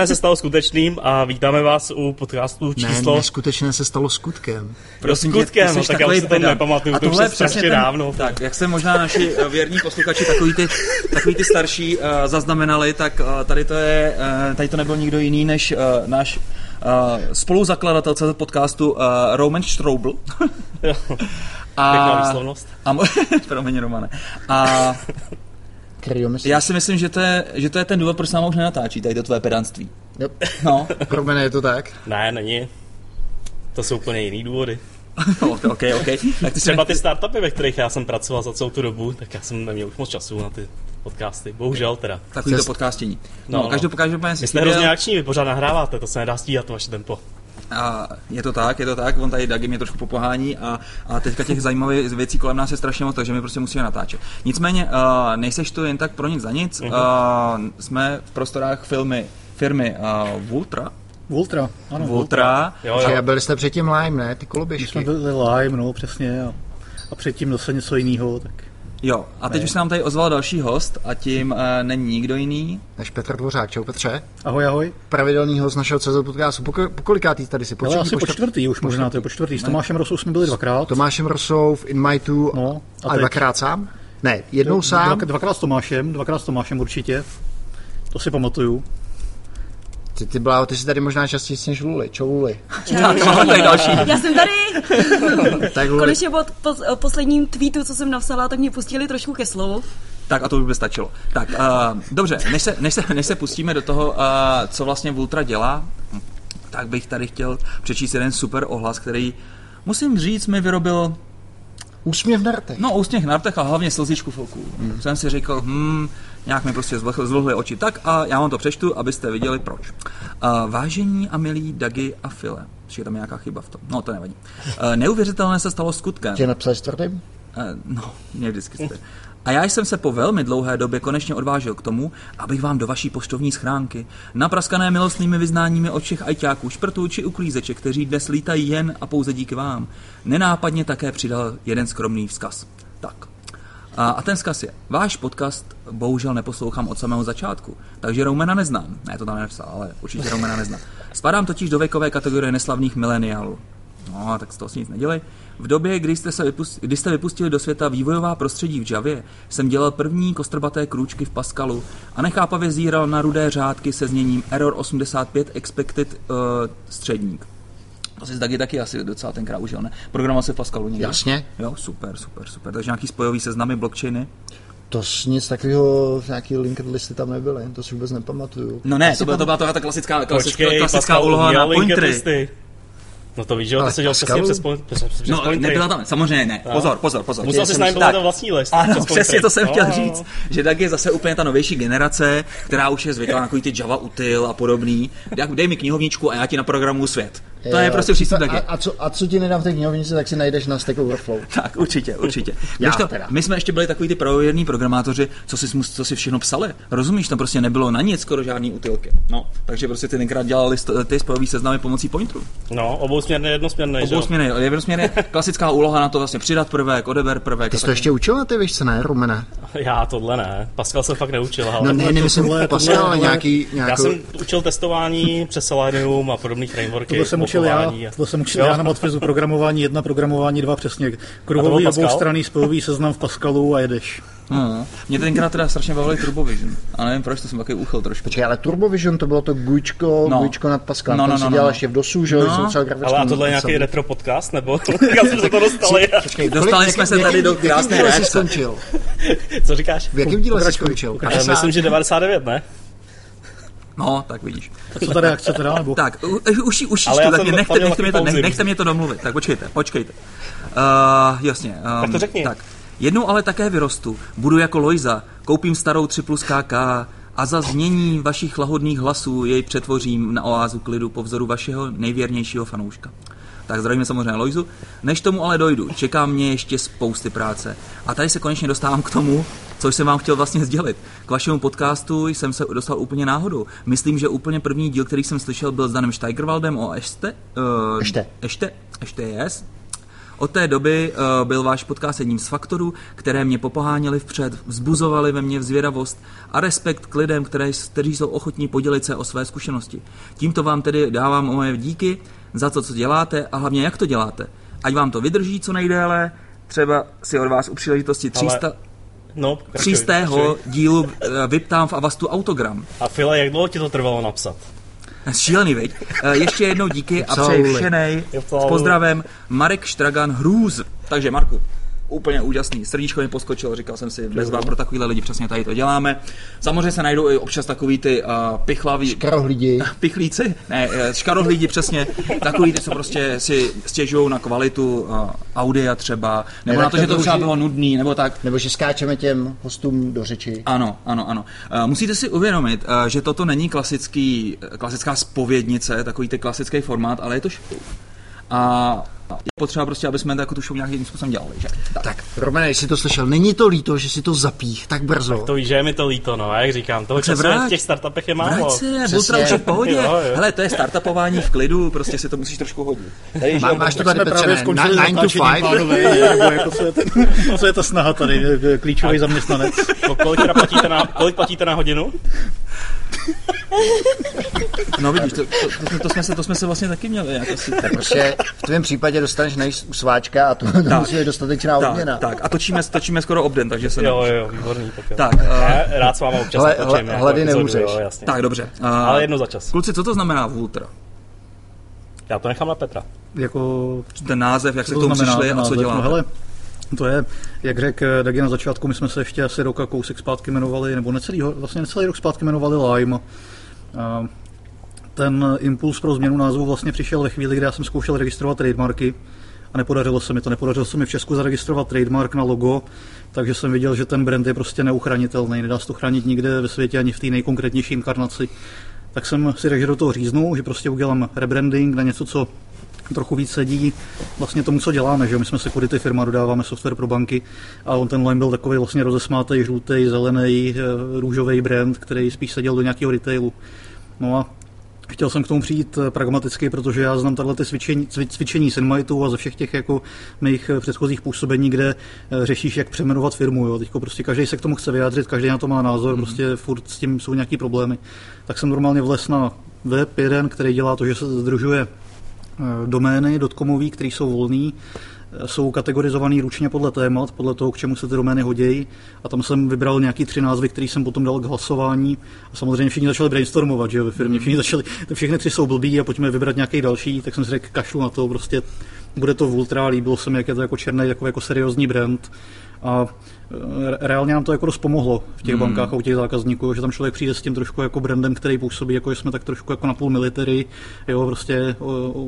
neskutečné se stalo skutečným a vítáme vás u podcastu číslo... Ne, neskutečné se stalo skutkem. Prosím skutkem, no, tak já už si to nepamatuju, to už je strašně ten, dávno. Tak, jak se možná naši eh, věrní posluchači, takový ty, takový ty starší uh, zaznamenali, tak uh, tady to je, uh, tady to nebyl nikdo jiný než uh, náš uh, spoluzakladatel celého podcastu uh, Roman Strobl. a, Pěkná výslovnost. A, promiň, Romane. A já si myslím, že to, je, že to je ten důvod, proč se nám už nenatáčí, tady to tvoje pedantství. Yep. No. Pro mě je to tak? Ne, není. To jsou úplně jiný důvody. ok, ok. Tak ty Třeba ty startupy, ve kterých já jsem pracoval za celou tu dobu, tak já jsem neměl už moc času na ty podcasty. Bohužel teda. Takový to podcastění. No, no, každopádně Vy jste hrozně akční, vy pořád nahráváte, to se nedá stíhat, to vaše tempo. A je to tak, je to tak, on tady Dagi mě trošku popohání a, a teďka těch zajímavých věcí kolem nás je strašně moc, takže my prostě musíme natáčet. Nicméně, uh, nejseš tu jen tak pro nic za nic, uh, jsme v prostorách filmy, firmy uh, Vultra, Vultra, ano. Vultra. Jo, jo. A byli jste předtím Lime, ne? Ty koloběžky. My jsme byli Lime, no, přesně. A, a předtím zase něco jiného, tak... Jo, a teď ne. už se nám tady ozval další host a tím uh, není nikdo jiný. Než Petr Dvořák. Čau Petře. Ahoj, ahoj. Pravidelný host našeho CZ podcastu. Po, po kolikátý tady si? Po, Ale asi po čtvrtý, už možná to je po čtvrtý. S Tomášem Rosou jsme byli dvakrát. Tomášem Rosou v Inmitu no, a, a dvakrát sám? Ne, jednou sám. Dva, dvakrát s Tomášem, dvakrát s Tomášem určitě. To si pamatuju. Ty, ty, byla, ty jsi tady možná častěji než Luli. Čau Luli. Čau. tady další. Já jsem tady. tak Luli. Konečně po, po posledním tweetu, co jsem napsala, tak mě pustili trošku ke slovu. Tak a to už by stačilo. Tak, uh, dobře, než se, než, se, než se pustíme do toho, uh, co vlastně Vultra dělá, tak bych tady chtěl přečíst jeden super ohlas, který, musím říct, mi vyrobil Úsměv na rtech. No, úsměv na rtech a hlavně slzičku v oku. Hmm. Jsem si říkal, hm, nějak mi prostě zvlhly oči. Tak a já vám to přečtu, abyste viděli proč. Uh, vážení a milí Dagi a File. Je tam nějaká chyba v tom. No, to nevadí. Uh, neuvěřitelné se stalo skutkem. Tě napsali s tvrdým? Uh, no, mě vždycky jste. A já jsem se po velmi dlouhé době konečně odvážil k tomu, abych vám do vaší poštovní schránky, napraskané milostnými vyznáními od všech ajťáků, šprtů či uklízeček, kteří dnes lítají jen a pouze díky vám, nenápadně také přidal jeden skromný vzkaz. Tak. A, a ten vzkaz je, váš podcast bohužel neposlouchám od samého začátku, takže Romana neznám. Ne, to tam nepsal, ale určitě Romana neznám. Spadám totiž do věkové kategorie neslavných mileniálů. No, tak z toho si nic nedělej. V době, kdy jste, se vypustili, kdy jste vypustili do světa vývojová prostředí v Javě, jsem dělal první kostrbaté krůčky v Pascalu a nechápavě zíral na rudé řádky se zněním Error 85 Expected uh, středník. To si taky taky asi docela tenkrát užil, ne? Programoval se v Pascalu někdy? Jasně. Jo, super, super, super. Takže nějaký spojový seznamy, blockchainy? To nic takového, nějaký linked listy tam nebyly, to si vůbec nepamatuju. No ne, to, byla, to byla ta klasická, klasická, Počkej, klasická úloha na pointery. No to víš, že jo, to se dělal přesně přes, přes, přes No, nebyla tam, samozřejmě ne. No. Pozor, pozor, pozor. Musel si najít ten vlastní list. Ano, přesně to jsem chtěl no. říct, že tak je zase úplně ta novější generace, která už je zvyklá na ty Java util a podobný. Dej mi knihovničku a já ti na programu svět. To je prostě přístup taky. A, a, co, a co ti nedám v té knihovnici, tak si najdeš na Stack Overflow. tak, určitě, určitě. Já, to, teda. my jsme ještě byli takový ty pravěrní programátoři, co si, co si všechno psali. Rozumíš, tam prostě nebylo na nic skoro žádný utilky. No, takže prostě ty tenkrát dělali ty spojový seznamy pomocí pointerů. No, obousměrné, jednosměrné. Obousměrné, jednosměrné, klasická úloha na to vlastně přidat prvek, odeber prvek. Ty jsi to ještě učil na ty výšce, ne, Rumene? Já tohle ne. Pascal jsem fakt neučil. Ale no, ne, nemyslím Pascal, ale nějaký, nějakou... Já jsem učil testování přes Selenium a podobný frameworky. To jsem učil já, to jsem učil já na matfizu programování jedna, programování dva, přesně. Kruhový oboustranný spojový seznam v Pascalu a jedeš. Hmm. Mě tenkrát teda strašně bavili Turbovision. A nevím proč, to jsem takový uchyl trošku. Počkej, ale Turbovision to bylo to Guičko, no. Guičko nad Pascal. No, no, no, no, dělal no. ještě v DOSu, že jo? No. Ale a tohle je nějaký retro podcast, nebo jak jsme se to dostali? Počkej, dostali jsme se tady do krásné reakce. skončil? Co říkáš? V jakém díle jsi skončil? Myslím, že 99, ne? No, tak vidíš. A co ta reakce teda? Nebo? Tak, už, už, Ale tak nechte, nechte, mě to, nechte mě to domluvit. Tak počkejte, počkejte. Uh, jasně. Um, tak to řekni. Tak. Jednou ale také vyrostu. Budu jako Lojza, koupím starou 3 plus KK a za změní vašich lahodných hlasů jej přetvořím na oázu klidu po vzoru vašeho nejvěrnějšího fanouška. Tak zdravíme samozřejmě Lojzu. Než tomu ale dojdu, čeká mě ještě spousty práce. A tady se konečně dostávám k tomu, co jsem vám chtěl vlastně sdělit. K vašemu podcastu jsem se dostal úplně náhodou. Myslím, že úplně první díl, který jsem slyšel, byl s Danem Steigerwaldem o Ešte. Uh, Ešte. Ešte. Ešte, yes Od té doby uh, byl váš podcast jedním z faktorů, které mě popoháněly vpřed, vzbuzovali ve mně vzvědavost a respekt k lidem, které, kteří jsou ochotní podělit se o své zkušenosti. Tímto vám tedy dávám moje díky za to, co děláte a hlavně jak to děláte. Ať vám to vydrží co nejdéle, třeba si od vás u příležitosti 300... Ale... No, 300. dílu uh, vyptám v Avastu autogram. A File, jak dlouho ti to trvalo napsat? Šílený, veď? Eh, ještě jednou díky a přeji všenej. S pozdravem Marek Štragan Hrůz. Takže Marku, úplně úžasný. Srdíčko mi poskočilo, říkal jsem si, bez vás pro takovýhle lidi přesně tady to děláme. Samozřejmě se najdou i občas takový ty uh, pichlaví. Škarohlídi. Pichlíci? Ne, eh, škarohlídi přesně. Takový ty, co prostě si stěžují na kvalitu uh, audia třeba, nebo ne, na to, že to třeba bylo nudný, nebo tak. Nebo že skáčeme těm hostům do řeči. Ano, ano, ano. Uh, musíte si uvědomit, uh, že toto není klasický, klasická spovědnice, takový ty klasický formát, ale je to show. A je potřeba prostě, aby jsme jako tu show nějakým způsobem dělali. Že? Tak. tak, Romane, jestli to slyšel, není to líto, že si to zapích tak brzo? Tak to víš, že je mi to líto, no, jak říkám, toho času v těch startupech je málo. Vrať se, Ultra už je v pohodě. jo, jo. Hele, to je startupování v klidu, prostě si to musíš trošku hodit. Tady, Má, máš to tady, Petře, 9 to 5? jako co, je ten, co je ta snaha tady, klíčový zaměstnanec. Kolik, platíte na, kolik platíte na hodinu? No vidíš, to, to, to, to, jsme se, to jsme se vlastně taky měli. Jako si... Tak prostě v tvém případě dostaneš nejs u sváčka a to, to tak, musí být dostatečná tak, odměna. Tak, a točíme, točíme skoro obden, takže se Jo, jo, výborný. Tak, jo. tak uh, rád s váma občas hle, natočím. Hle, hledy nemůžeš. Jo, jasně. Tak, dobře. Uh, Ale jedno za čas. Kluci, co to znamená Vultra? Já to nechám na Petra. Jako... Ten název, jak se k tomu přišli a co děláte? No, hele, to je, jak řekl Dagi na začátku, my jsme se ještě asi roka kousek zpátky jmenovali, nebo necelý, vlastně necelý rok zpátky jmenovali Lime. Ten impuls pro změnu názvu vlastně přišel ve chvíli, kdy já jsem zkoušel registrovat trademarky a nepodařilo se mi to. Nepodařilo se mi v Česku zaregistrovat trademark na logo, takže jsem viděl, že ten brand je prostě neuchranitelný. Nedá se to chránit nikde ve světě ani v té nejkonkrétnější inkarnaci. Tak jsem si řekl, že do toho říznu, že prostě udělám rebranding na něco, co trochu víc sedí vlastně tomu, co děláme. Že? My jsme security firma, dodáváme software pro banky a on ten line byl takový vlastně rozesmátý, žlutý, zelený, eh, růžový brand, který spíš seděl do nějakého retailu. No a Chtěl jsem k tomu přijít eh, pragmaticky, protože já znám tahle cvičení, cvičení Senmaitu a ze všech těch jako mých eh, předchozích působení, kde řešíš, jak přeměnovat firmu. Jo. Teďko prostě každý se k tomu chce vyjádřit, každý na to má názor, mm-hmm. prostě furt s tím jsou nějaký problémy. Tak jsem normálně vles na web jeden, který dělá to, že se združuje domény dotcomový, které jsou volné, eh, jsou kategorizované ručně podle témat, podle toho, k čemu se ty domény hodí. A tam jsem vybral nějaký tři názvy, které jsem potom dal k hlasování. A samozřejmě všichni začali brainstormovat, že jo, ve firmě. Všichni začali, všechny tři jsou blbý a pojďme vybrat nějaký další. Tak jsem si řekl, kašlu na to, prostě bude to ultra, líbilo se mi, jak je to jako černý, jako, jako seriózní brand. A reálně nám to jako dost pomohlo v těch hmm. bankách a u těch zákazníků, že tam člověk přijde s tím trošku jako brandem, který působí, jako že jsme tak trošku jako na půl military, jo, prostě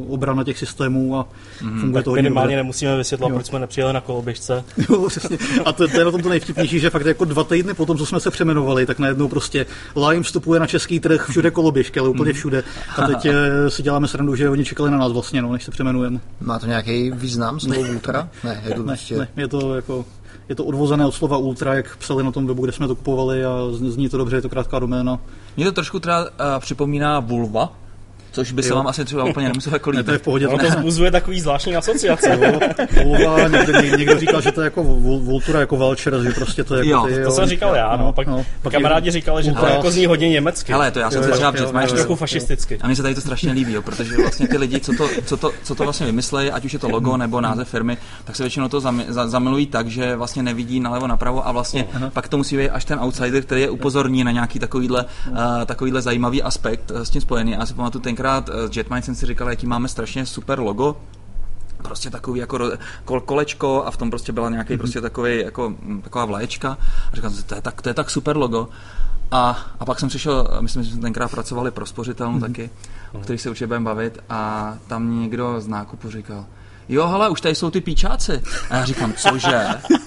obrana těch systémů a hmm. funguje to minimálně nemusíme vysvětlovat, proč jsme nepřijeli na koloběžce. Jo, přesně. A to, to, je na tom to nejvtipnější, že fakt jako dva týdny po tom, co jsme se přeměnovali, tak najednou prostě Lime vstupuje na český trh všude koloběžky, ale úplně hmm. všude. A teď eh, si děláme srandu, že oni čekali na nás vlastně, no, než se přeměnujeme. Má to nějaký význam, slovo ultra? Ne, je to, ne, ne, je to jako je to odvozené od slova ultra, jak psali na tom webu, kde jsme to kupovali a zní to dobře, je to krátká doména. Mě to trošku teda uh, připomíná vulva, což by se jo. vám asi třeba úplně nemuselo jako líbit. Ne, to je v pohodě. No, to vzbuzuje takový zvláštní asociace. Někdo, někdo, říkal, že to je jako vultura, jako Valcher, že prostě to je jako jo, ty, to jsem říkal já, no, no pak, no, pak kamarádi říkali, že to jako zní hodně německy. Ale to já jsem se třeba máš trochu fašisticky. A mně se tady to strašně líbí, jo, protože vlastně ty lidi, co to, co to, co to vlastně vymyslejí, ať už je to logo nebo název firmy, tak se většinou to zamilují tak, že vlastně nevidí nalevo napravo a vlastně pak to musí být až ten outsider, který je upozorní na nějaký takovýhle, takovýhle zajímavý aspekt s tím spojený. Já si pamatuju tenkrát s Jetmine jsem si říkal, jaký máme strašně super logo, prostě takový jako kolečko a v tom prostě byla nějaký mm-hmm. prostě takový, jako, mm, taková vlaječka a říkal jsem si, to je tak, to je tak super logo. A, a pak jsem přišel, myslím, že jsme tenkrát pracovali pro spořitelnu mm-hmm. taky, o kterých se určitě budeme bavit a tam někdo z nákupu říkal, jo, hele, už tady jsou ty píčáci. A já říkám, cože?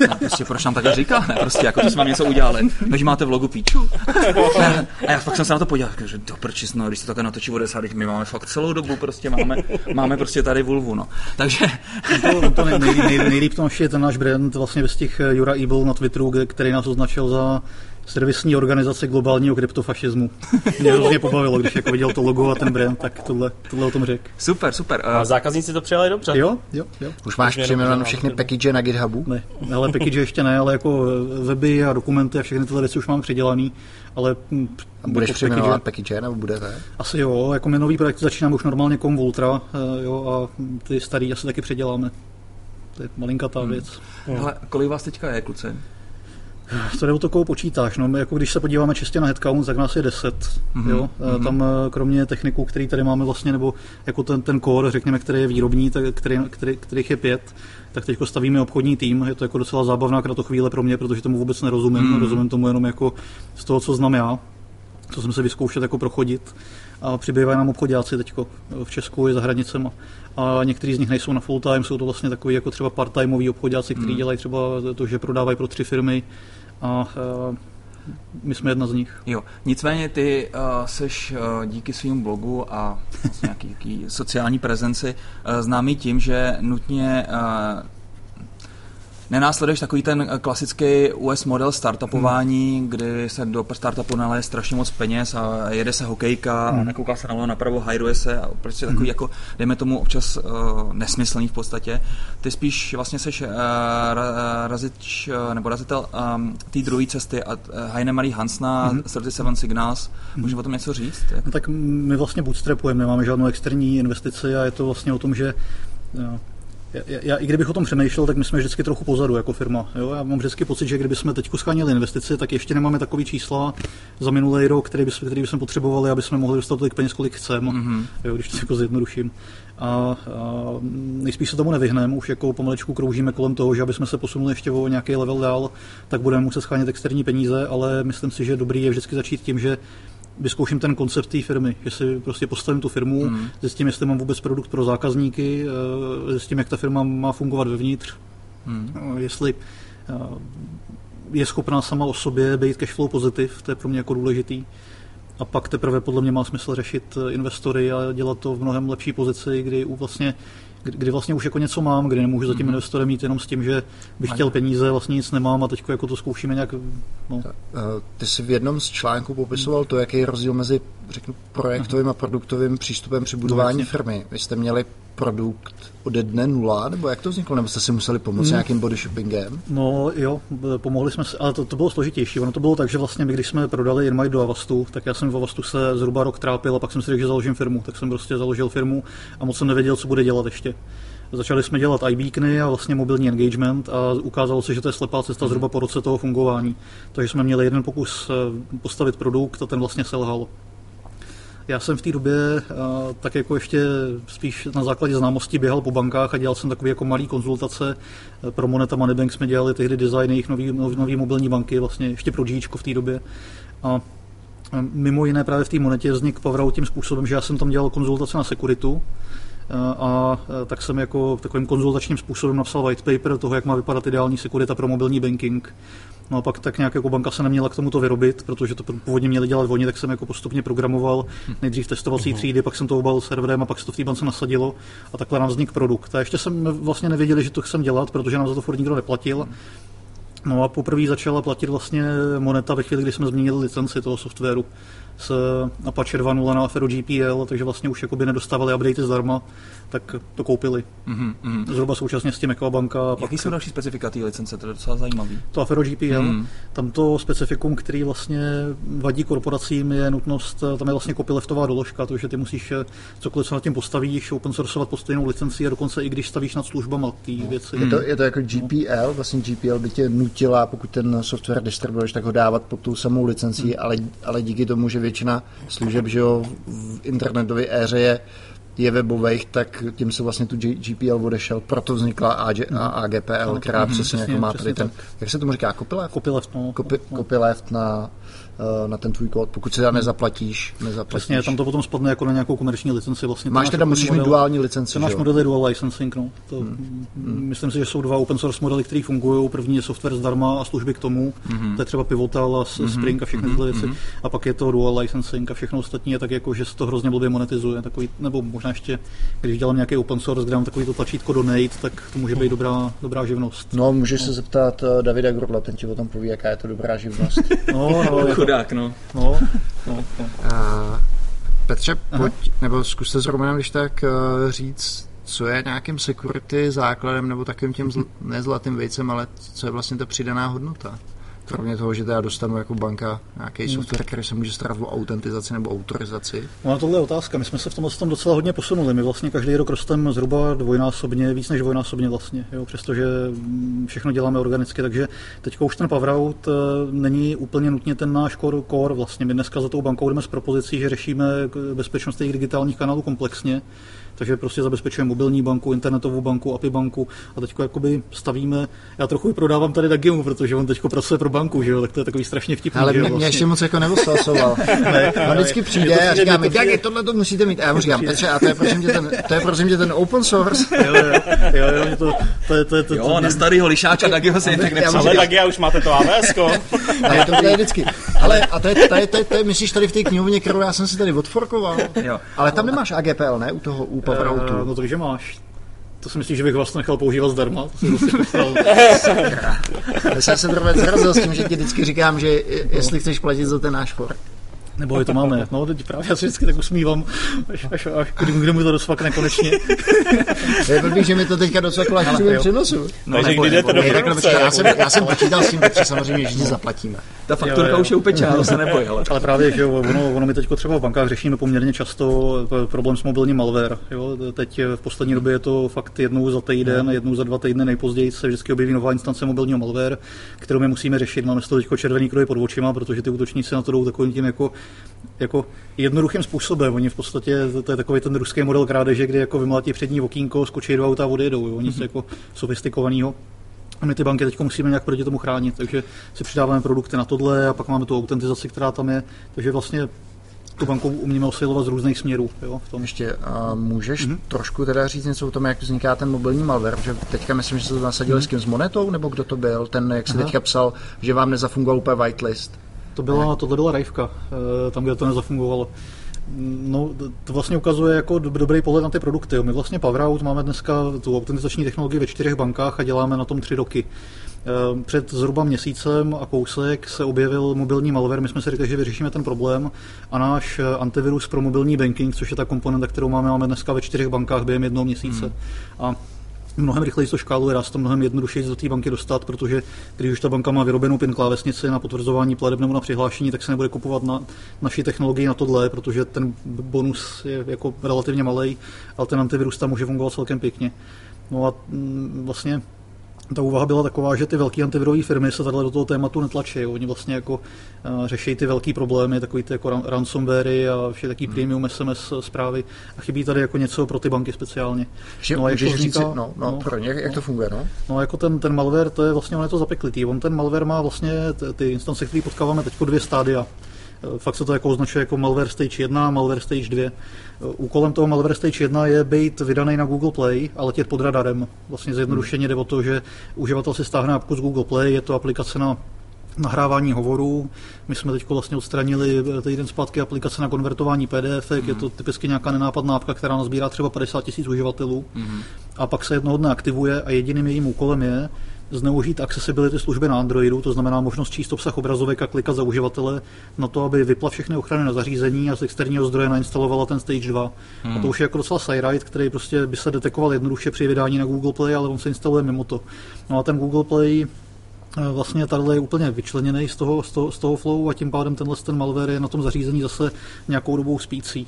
A prostě proč nám takhle říká? Ne, prostě jako to jsme něco udělali. No, že máte v logu píču. A já fakt jsem se na to podíval, že do prčis, no, když to takhle natočí o desát, my máme fakt celou dobu, prostě máme, máme prostě tady vulvu, no. Takže... to, to nej, nej, nej, nejlíp to je ten náš brand vlastně bez těch Jura Evil na Twitteru, který nás označil za servisní organizace globálního kryptofašismu. Mě hrozně pobavilo, když jako viděl to logo a ten brand, tak tohle, tohle o tom řekl. Super, super. A zákazníci to přijali dobře. Jo, jo, jo. Už máš jenom všechny package na GitHubu? Ne, ale package ještě ne, ale jako weby a dokumenty a všechny tyhle věci už mám předělaný, ale hm, A budeš jako přejmenovat package, nebo budete? Asi jo, jako my nový projekt začínáme už normálně kom Ultra, eh, jo, a ty starý asi taky předěláme. To je malinkatá Hmm. věc. hele, kolik vás teďka je, kluci? To jde o to, koho počítáš. No, jako když se podíváme čistě na headcount, tak nás je 10. Mhm, Jo? mhm. Tam eh, kromě techniků, který tady máme vlastně, nebo jako ten, ten core, řekněme, který je výrobní, tak, který, který, kterých je pět, tak teď stavíme obchodní tým. Je to jako docela zábavná kratochvíle pro mě, protože tomu vůbec nerozumím. Mhm. Rozumím tomu jenom jako z toho, co znám já, co jsem se vyzkoušet jako prochodit. A přibývají nám obchodáci teď v Česku i za hranicema. A někteří z nich nejsou na full time, jsou to vlastně takový jako třeba part-timeoví obchodáci, kteří Hmm. dělají třeba to, že prodávají pro tři firmy a uh, my jsme jedna z nich. Jo, nicméně ty uh, seš uh, díky svým blogu a vlastně nějaký, nějaký sociální prezenci uh, známý tím, že nutně uh, nenásleduješ takový ten eh, klasický US model startupování, hmm. kdy se do startupu naleje strašně moc peněz a jede se hokejka hmm. a nakouká se nalevo napravo, hajruje se a prostě takový jako, dejme tomu občas uh, nesmyslný v podstatě. Ty spíš vlastně seš uh, ra, razič, uh, nebo razitel um, té druhé cesty a uh, Heine Marie Hansna, hmm. 37 Signals, můžeš o tom něco říct? Jak? No, tak my vlastně bootstrapujeme, nemáme žádnou externí investici a je to vlastně o tom, že já, já, i kdybych o tom přemýšlel, tak my jsme vždycky trochu pozadu jako firma. Jo? Já mám vždycky pocit, že kdybychom teď schánili investici, tak ještě nemáme takový čísla za minulý rok, který, bys, který bychom potřebovali, aby jsme mohli dostat tolik peněz, kolik chceme, mm-hmm. jo, když to jako zjednoduším. A, a nejspíš se tomu nevyhneme, už jako pomalečku kroužíme kolem toho, že aby jsme se posunuli ještě o nějaký level dál, tak budeme muset schánit externí peníze, ale myslím si, že dobrý je vždycky začít tím, že vyzkouším ten koncept té firmy, že si prostě postavím tu firmu, mm. zjistím, jestli mám vůbec produkt pro zákazníky, eh, zjistím, jak ta firma má fungovat vevnitř, mm. jestli eh, je schopná sama o sobě být cashflow pozitiv, to je pro mě jako důležitý. A pak teprve podle mě má smysl řešit eh, investory a dělat to v mnohem lepší pozici, kdy vlastně kdy vlastně už jako něco mám, kdy nemůžu za tím investorem mít jenom s tím, že bych chtěl peníze, vlastně nic nemám a teď jako to zkoušíme nějak. No. Ty jsi v jednom z článků popisoval to, jaký je rozdíl mezi řeknu, projektovým a produktovým přístupem při budování no, firmy. Vy jste měli produkt ode dne nula, nebo jak to vzniklo, nebo jste si museli pomoct mm. nějakým body shoppingem? No jo, pomohli jsme si, ale to, to bylo složitější. Ono to bylo tak, že vlastně my, když jsme prodali InMind do Avastu, tak já jsem v Avastu se zhruba rok trápil a pak jsem si řekl, že založím firmu. Tak jsem prostě založil firmu a moc jsem nevěděl, co bude dělat ještě. Začali jsme dělat iBeacony a vlastně mobilní engagement a ukázalo se, že to je slepá cesta zhruba po roce toho fungování. Takže jsme měli jeden pokus postavit produkt a ten vlastně selhal. Já jsem v té době uh, tak jako ještě spíš na základě známosti běhal po bankách a dělal jsem takové jako malé konzultace. Pro Moneta Moneybank jsme dělali tehdy design jejich nový, nový mobilní banky, vlastně ještě pro Gčko v té době. A mimo jiné právě v té monetě vznik Powerou tím způsobem, že já jsem tam dělal konzultace na sekuritu, a tak jsem jako takovým konzultačním způsobem napsal white paper toho, jak má vypadat ideální sekurita pro mobilní banking. No a pak tak nějak jako banka se neměla k tomuto vyrobit, protože to původně měli dělat oni, tak jsem jako postupně programoval nejdřív testovací třídy, pak jsem to obalil serverem a pak se to v té bance nasadilo a takhle nám vznikl produkt. A ještě jsem vlastně nevěděli, že to chcem dělat, protože nám za to furt nikdo neplatil. No a poprvé začala platit vlastně moneta ve chvíli, kdy jsme změnili licenci toho softwaru z Apache 2.0 na Afero GPL, takže vlastně už jakoby nedostávali updaty zdarma, tak to koupili. Mm-hmm. Zhruba současně s tím jako banka. Jaký pak... jsou další specifika té licence, to je docela zajímavý. To Afero GPL, mm. tam to specifikum, který vlastně vadí korporacím, je nutnost, tam je vlastně copyleftová doložka, to, že ty musíš cokoliv, co nad tím postavíš, open sourceovat pod stejnou licencí a dokonce i když stavíš nad službama ty no. věci. Je to, je to jako GPL, vlastně GPL by tě nutila, pokud ten software distribuuješ, tak ho dávat pod tou samou licencí, mm. ale, ale díky tomu, že většina služeb, že jo, v internetové éře je, je webových, tak tím se vlastně tu GPL odešel, proto vznikla AG, AGPL, která mm, přesně, přesně jako má tady ten, jak se tomu říká, copyleft? Copyleft, no. Copy, copyleft na na ten tvůj kód, pokud si teda nezaplatíš, nezaplatíš. Přesně, tam to potom spadne jako na nějakou komerční licenci. Vlastně Máš teda, musíš mít duální licenci, Ten náš model je dual licensing, no. To, hmm. Myslím si, že jsou dva open source modely, které fungují. První je software zdarma a služby k tomu. Hmm. To je třeba Pivotal a hmm. Spring a všechny tyhle věci. Hmm. A pak je to dual licensing a všechno ostatní je tak jako, že se to hrozně blbě monetizuje. Takový, nebo možná ještě, když dělám nějaký open source, kde mám takový to tlačítko donate, tak to může být dobrá, dobrá živnost. No, můžeš no. se zeptat uh, Davida Grodla, ten ti o tom poví, jaká je to dobrá živnost. no, no, chudák, no. no, no, no. Uh, Petře, pojď, Aha. nebo zkuste s Romanem, když tak uh, říct, co je nějakým security základem nebo takovým tím zl- ne zlatým vejcem, ale co je vlastně ta přidaná hodnota? Kromě toho, že teda dostanu jako banka nějaký hmm. software, který se může starat o autentizaci nebo autorizaci. No a tohle je otázka. My jsme se v tomhle tom docela hodně posunuli. My vlastně každý rok rosteme zhruba dvojnásobně, víc než dvojnásobně vlastně, jo, přestože všechno děláme organicky, takže teď už ten Pavraut eh, není úplně nutně ten náš core, core vlastně. My dneska za tou bankou jdeme s propozicí, že řešíme bezpečnost těch digitálních kanálů komplexně takže prostě zabezpečujeme mobilní banku, internetovou banku, API banku a teď jakoby stavíme, já trochu prodávám tady Dagimu, protože on teď pracuje pro banku, že jo, tak to je takový strašně vtipný. Ale mě, vlastně. mě ještě moc jako neoslasoval. ne, on vždycky přijde a říká mi, Dagi, tohle to musíte mít. A já mu říkám, Petře, a to je prosím tě ten, to je prosím tě ten open source. jo, jo, jo, jo, to, to, to, to, to, jo, na starýho lišáča Dagiho se jen tak nepřijde. Ale Dagi, už máte to AWS, Ale to je vždycky. Ale a to je, to je, to je, to je myslíš tady v té knihovně, kterou já jsem si tady odforkoval. Jo. Ale tam nemáš AGPL, ne? U toho, u Poweroutu. Uh, no to že máš. To si myslím, že bych vlastně nechal používat zdarma. Já jsem se trochu zrazil s tím, že ti vždycky říkám, že jestli chceš platit za ten náš for. Nebo je to máme. No, teď právě já si vždycky tak usmívám, až, až, až kdy, kdy mu to dosvakne konečně. je blbý, že mi to teďka dosvaklo až při přenosu. No, Takže kdy jdete do produkce. Já jsem, já jsem počítal s tím, že samozřejmě vždy zaplatíme. Ta fakturka jo, jo. už je upečená, to se neboj, ale. ale právě, že ono, ono my teď třeba v bankách řešíme poměrně často problém s mobilním malware. Jo? Teď v poslední době je to fakt jednou za týden, jednou za dva týdny nejpozději se vždycky objeví nová instance mobilního malware, kterou my musíme řešit. Máme z toho teď červený kruhy pod očima, protože ty útočníci na to jdou takovým tím jako jako jednoduchým způsobem. Oni v podstatě, to je takový ten ruský model krádeže, kdy jako vymlatí přední okýnko, skočí do auta a odjedou. Jo. Oni mm-hmm. jako sofistikovaného. A my ty banky teď musíme nějak proti tomu chránit, takže si přidáváme produkty na tohle a pak máme tu autentizaci, která tam je. Takže vlastně tu banku umíme osilovat z různých směrů. Jo, v tom. Ještě a můžeš mm-hmm. trošku teda říct něco o tom, jak vzniká ten mobilní malware, že teďka myslím, že se to nasadili mm-hmm. s kým, s Monetou, nebo kdo to byl, ten, jak se teďka psal, že vám nezafungoval úplně whitelist. To byla, tohle byla rajvka, eh, tam, kde to nezafungovalo. No, to vlastně ukazuje jako dobrý pohled na ty produkty. My vlastně PowerOut máme dneska tu autentizační technologii ve čtyřech bankách a děláme na tom tři roky. Eh, před zhruba měsícem a kousek se objevil mobilní malware. My jsme si řekli, že vyřešíme ten problém a náš eh, antivirus pro mobilní banking, což je ta komponenta, kterou máme, máme dneska ve čtyřech bankách během jednoho měsíce. Hmm. A mnohem rychleji to škáluje, dá se to mnohem jednodušeji do té banky dostat, protože když už ta banka má vyrobenou PIN klávesnici na potvrzování plateb nebo na přihlášení, tak se nebude kupovat na naší technologii na tohle, protože ten bonus je jako relativně malý, ale ten antivirus tam může fungovat celkem pěkně. No a mm, vlastně ta úvaha byla taková, že ty velké antivirové firmy se takhle do toho tématu netlačí. Oni vlastně jako uh, řeší ty velké problémy, takový ty jako ransomware a vše taky hmm. premium SMS zprávy a chybí tady jako něco pro ty banky speciálně. Že, no, jak, to říká, no, no, no, pro ně, jak, jak to funguje, no? No, jako ten, ten malware, to je vlastně, on je to zapeklitý. On ten malware má vlastně ty instance, které potkáváme teď dvě stádia. Eh, fakt se to jako označuje jako malware stage 1 a malware stage 2. Eh, úkolem toho malware stage 1 je být vydaný na Google Play a letět pod radarem. Vlastně zjednodušeně jde o to, že uživatel si stáhne apku z Google Play, je to aplikace na nahrávání hovorů. My jsme teď vlastně odstranili eh, týden zpátky aplikace na konvertování PDF, mm. je to typicky nějaká nenápadná apka, která nazbírá třeba 50 tisíc uživatelů. Mm. A pak se jednoho dne aktivuje a jediným jejím úkolem je, zneužít accessibility služby na Androidu, to znamená možnost číst obsah obrazovek a klikat za uživatele na to, aby vypla všechny ochrany na zařízení a z externího zdroje nainstalovala ten Stage 2. Hmm. A to hmm. už je jako docela side který prostě by se detekoval jednoduše při vydání na Google Play, ale on se instaluje mimo to. No a ten Google Play eh, vlastně tady je úplně vyčleněný z toho, z toho, z toho flow a tím pádem tenhle ten malware je na tom zařízení zase nějakou dobou spící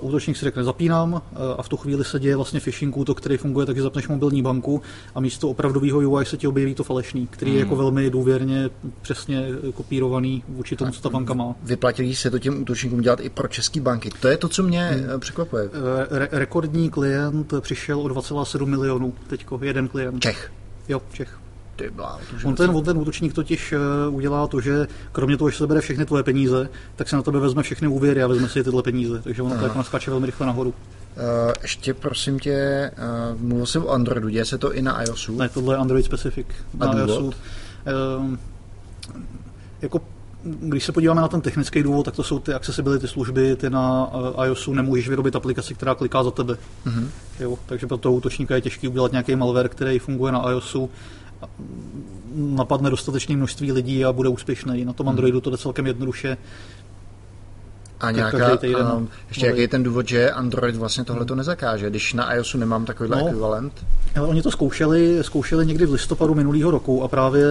útočník si řekne zapínám a v tu chvíli se děje vlastně phishing útok, který funguje tak, že zapneš mobilní banku a místo opravdového UI se ti objeví to falešný, který je jako hmm. velmi důvěrně přesně kopírovaný vůči tomu, co ta banka má. Vyplatí se to těm útočníkům dělat i pro české banky. To je to, co mě hmm. překvapuje. Re- rekordní klient přišel o 2,7 milionů teďko, jeden klient. Čech. Jo, Čech. Ty blá, on, ten, on ten útočník totiž uh, udělá to, že kromě toho, že se bere všechny tvoje peníze, tak se na tebe vezme všechny úvěry a vezme si tyhle peníze. Takže ono tak naskáče velmi rychle nahoru. Uh, ještě prosím tě, uh, mluvil jsem o Androidu, děje se to i na iOSu? Ne, tohle je Android specific. Na A iOSu. Uh, jako když se podíváme na ten technický důvod, tak to jsou ty accessibility služby, ty na uh, iOSu nemůžeš vyrobit aplikaci, která kliká za tebe. Mhm. Jo, takže pro toho útočníka je těžké udělat nějaký malware, který funguje na iOSu, napadne dostatečné množství lidí a bude úspěšný. Na tom Androidu to jde celkem jednoduše. A nějaká, um, ještě jaký je ten důvod, že Android vlastně tohle to nezakáže, když na iOSu nemám takovýhle No. ekvivalent? Ale oni to zkoušeli, zkoušeli někdy v listopadu minulého roku a právě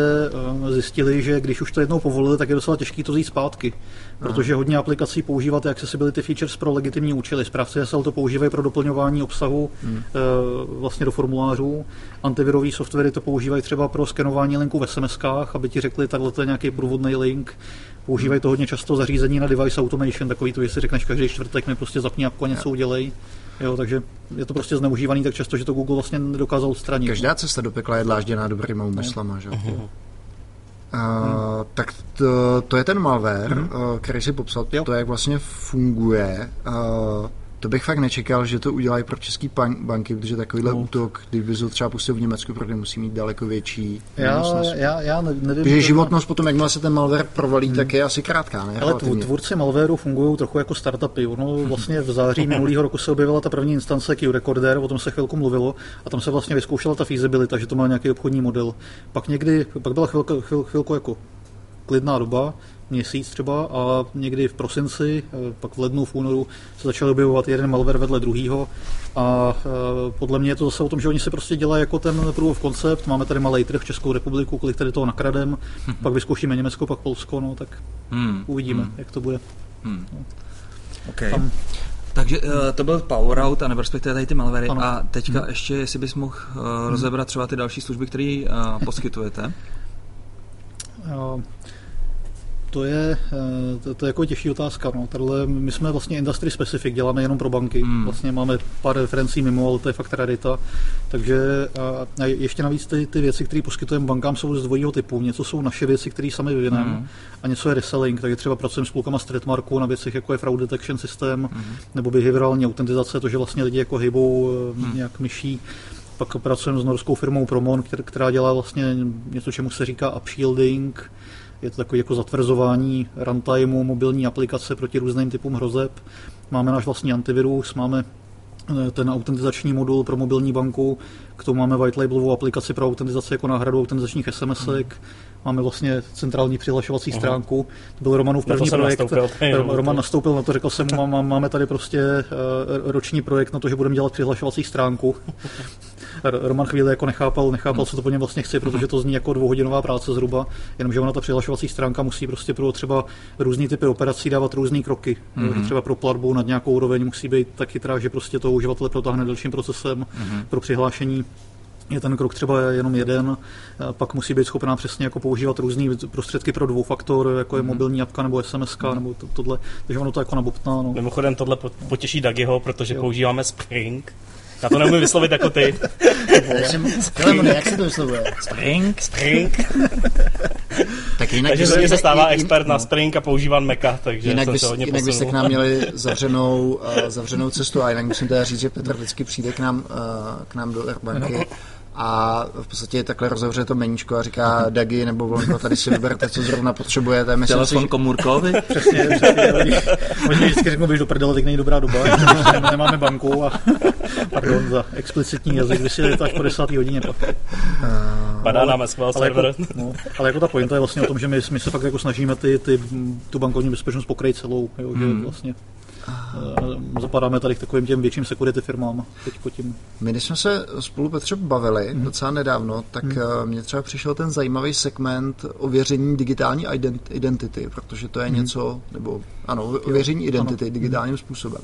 eh, zjistili, že když už to jednou povolili, tak je docela těžké to vzít zpátky. Protože hodně aplikací používá ty accessibility features pro legitimní účely. Správci SL to používají pro doplňování obsahu Hmm. eh, vlastně do formulářů. Antivirový softwary to používají třeba pro skenování linků v SMS-kách, aby ti řekli, takhle je nějaký průvodný link. Používají to hodně často zařízení na device automation, takový to, že si řekneš každý čtvrtek mi prostě zapni apku a něco udělej. Jo, takže je to prostě zneužívaný tak často, že to Google vlastně nedokázal odstranit. Každá cesta do pekla je dlážděná dobrýma úmyslama, že? Uh, tak to, to je ten malware, uh, který si popsal, Jo. to jak vlastně funguje. Uh, to bych fakt nečekal, že to udělají pro české banky, protože takovýhle No. útok, kdyby to třeba pustil v Německu, protože musí mít daleko větší Já, já, já ne- nevím. Protože to- životnost potom, jakmile se ten malware provalí, tak je asi krátká, ne? Ale Relativně. tv- tvůrci malwareu fungují trochu jako startupy. Ono vlastně v září minulého roku se objevila ta první instance Q-Recorder, o tom se chvilku mluvilo, a tam se vlastně vyzkoušela ta feasibilita, že to má nějaký obchodní model. Pak někdy, pak byla chvilka, chvil, chvilku jako klidná doba, měsíc třeba a někdy v prosinci, eh, pak v lednu, v únoru se začaly objevovat jeden malware vedle druhýho a eh, podle mě je to zase o tom, že oni si prostě dělají jako ten proof of concept, máme tady malý trh Českou republiku, kolik tady toho nakradem, pak vyzkoušíme Německo, pak Polsko, no tak Hmm. uvidíme, Hmm. jak to bude. Okay. Tam- Takže uh, to byl Power Out, a nebo respektive tady ty malvery. Ano. A teďka ještě, jestli bys mohl uh, rozebrat třeba ty další služby, které uh, poskytujete. To je, eh, to, to je jako těžší otázka. No. Tahle, my jsme vlastně industry specific, děláme jenom pro banky. Hmm. Vlastně máme pár referencí mimo, ale to je fakt rarita. Takže a, a ještě navíc ty, ty věci, které poskytujeme bankám, jsou z dvojího typu. Něco jsou naše věci, které sami vyvineme, Hmm. a něco je reselling. Takže třeba pracujeme s půlkama streetmarku na věcech, jako je fraud detection systém, Hmm. nebo behaviorální autentizace, to, že vlastně lidi jako hybou eh, Hmm. nějak myší. Pak pracujeme s norskou firmou Promon, kter- která dělá vlastně něco, čemu se říká upshielding. Je to takový jako zatvrzování runtimeu mobilní aplikace proti různým typům hrozeb. Máme náš vlastní antivirus, máme eh, ten autentizační modul pro mobilní banku, k tomu máme white labelovou aplikaci pro autentizaci jako náhradu autentizačních SMSek, máme vlastně centrální přihlašovací Aha. stránku. To byl Romanův Na první jsem projekt. nastoupil, jenom Roman to. nastoupil na to, řekl jsem mu, máme tady prostě eh, roční projekt na to, že budeme dělat přihlašovací stránku. Roman chvíli jako nechápal, nechápal, co to po něm vlastně chci, protože to zní jako dvouhodinová práce zhruba, jenomže ona ta přihlašovací stránka musí prostě pro třeba různý typy operací dávat různé kroky. Mm-hmm. Třeba pro platbu nad nějakou úroveň musí být tak chytrá, že prostě to uživatele protáhne dalším procesem Mm-hmm. pro přihlášení je ten krok třeba jenom jeden, pak musí být schopná přesně jako používat různé prostředky pro dvoufaktor, jako je mobilní apka nebo SMS, nebo to, tohle, takže ono to jako nabobtná. No. Mimochodem tohle po- potěší Dagiho, protože Jo. používáme Spring. Já to neumím vyslovit jako ty. Hele, jak se to vyslovuje? Spring, Spring. Tak jinak Takže mě se stává jin- expert na no. Spring a používám Maca, takže Jinak, jsem bys, se hodně jinak byste k nám měli zavřenou, uh, zavřenou cestu a jinak musím teda říct, že Petr vždycky přijde k nám, uh, k nám do Airbanky a v podstatě takhle rozevře to meníčko a říká Dagi nebo Volko, tady si vyberte, co zrovna potřebujete. Myslím si, Telefon že, komůrkovi. Přesně, přesně. Oni, vždycky řeknou, běž do prdele, tak není dobrá doba, protože nemáme banku a pardon za explicitní jazyk, vysílali to až po desátý hodině. Pak. Padá nám SQL Ale server. jako, no, ale jako ta pointa je vlastně o tom, že my, my se fakt jako snažíme ty, ty, tu bankovní bezpečnost pokrýt celou, jo, že Hmm. vlastně eh, zapadáme tady k takovým těm větším security firmám. Teďko tím. my když jsme se spolu Petře bavili Mhm. docela nedávno, tak uh, mně třeba přišel ten zajímavý segment ověření digitální ident- identity, protože to je Mhm. něco, nebo ano, ověření identity digitálním způsobem.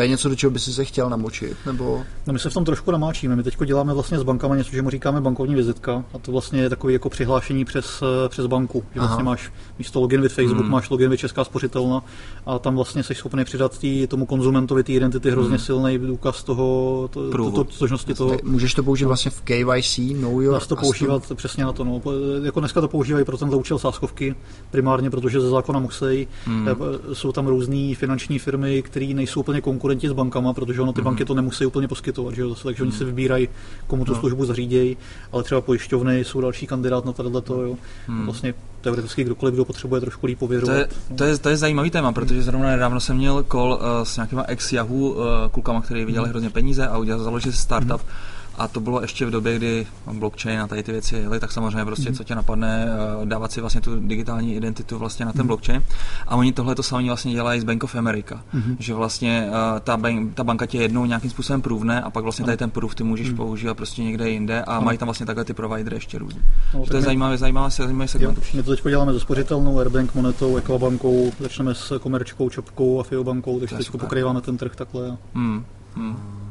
To je něco, do čeho by si se chtěl namočit? Nebo... No my se v tom trošku namáčíme. My teď děláme vlastně s bankama něco, že mu říkáme bankovní vizitka. A to vlastně je takový jako přihlášení přes, eh, přes banku. Že vlastně máš místo login with Facebook, hmm. máš login with Česká spořitelna a tam vlastně jsi schopný přidat tý, tomu konzumentovi té identity hrozně hmm. silný důkaz toho, to, to, to, tožnosti toho. Můžeš to použít vlastně v KYC, your Dá to používat to... přesně na to. No. Jako dneska to používají pro ten účel sáskovky, primárně protože ze zákona musí. Hmm. Jsou tam různé finanční firmy, které nejsou úplně konkurenti s bankama, protože ono ty mm-hmm. banky to nemusí úplně poskytovat, že jo? takže mm-hmm. oni si mhm. vybírají, komu tu no. službu zařídějí, ale třeba pojišťovny jsou další kandidát na tohle to, jo. Mm. Vlastně teoreticky kdokoliv, kdo potřebuje trošku líp pověřovat. To je, to je, to je zajímavý téma, protože zrovna nedávno jsem měl call uh, s nějakýma ex-Yahoo uh, klukama, kteří vydělali mm. hrozně peníze a udělali, založili startup. Mm a to bylo ještě v době, kdy blockchain a tady ty věci jeli, tak samozřejmě prostě, mm. co tě napadne, eh, dávat si vlastně tu digitální identitu vlastně na ten mm. blockchain. A oni tohle to sami vlastně dělají z Bank of America, mm. že vlastně uh, ta, bank, ta banka tě jednou nějakým způsobem průvne a pak vlastně tady ten proof ty můžeš mm. používat prostě někde jinde a mají tam vlastně takhle ty providery ještě různě. No, to je zajímavé, zajímavý, zajímavý segment. Jo, my to teď děláme se spořitelnou, Airbank monetou, Equabankou, začneme s komerčkou, Čopkou a Fiobankou, takže teď pokrýváme ten trh takhle. Mm. Mm.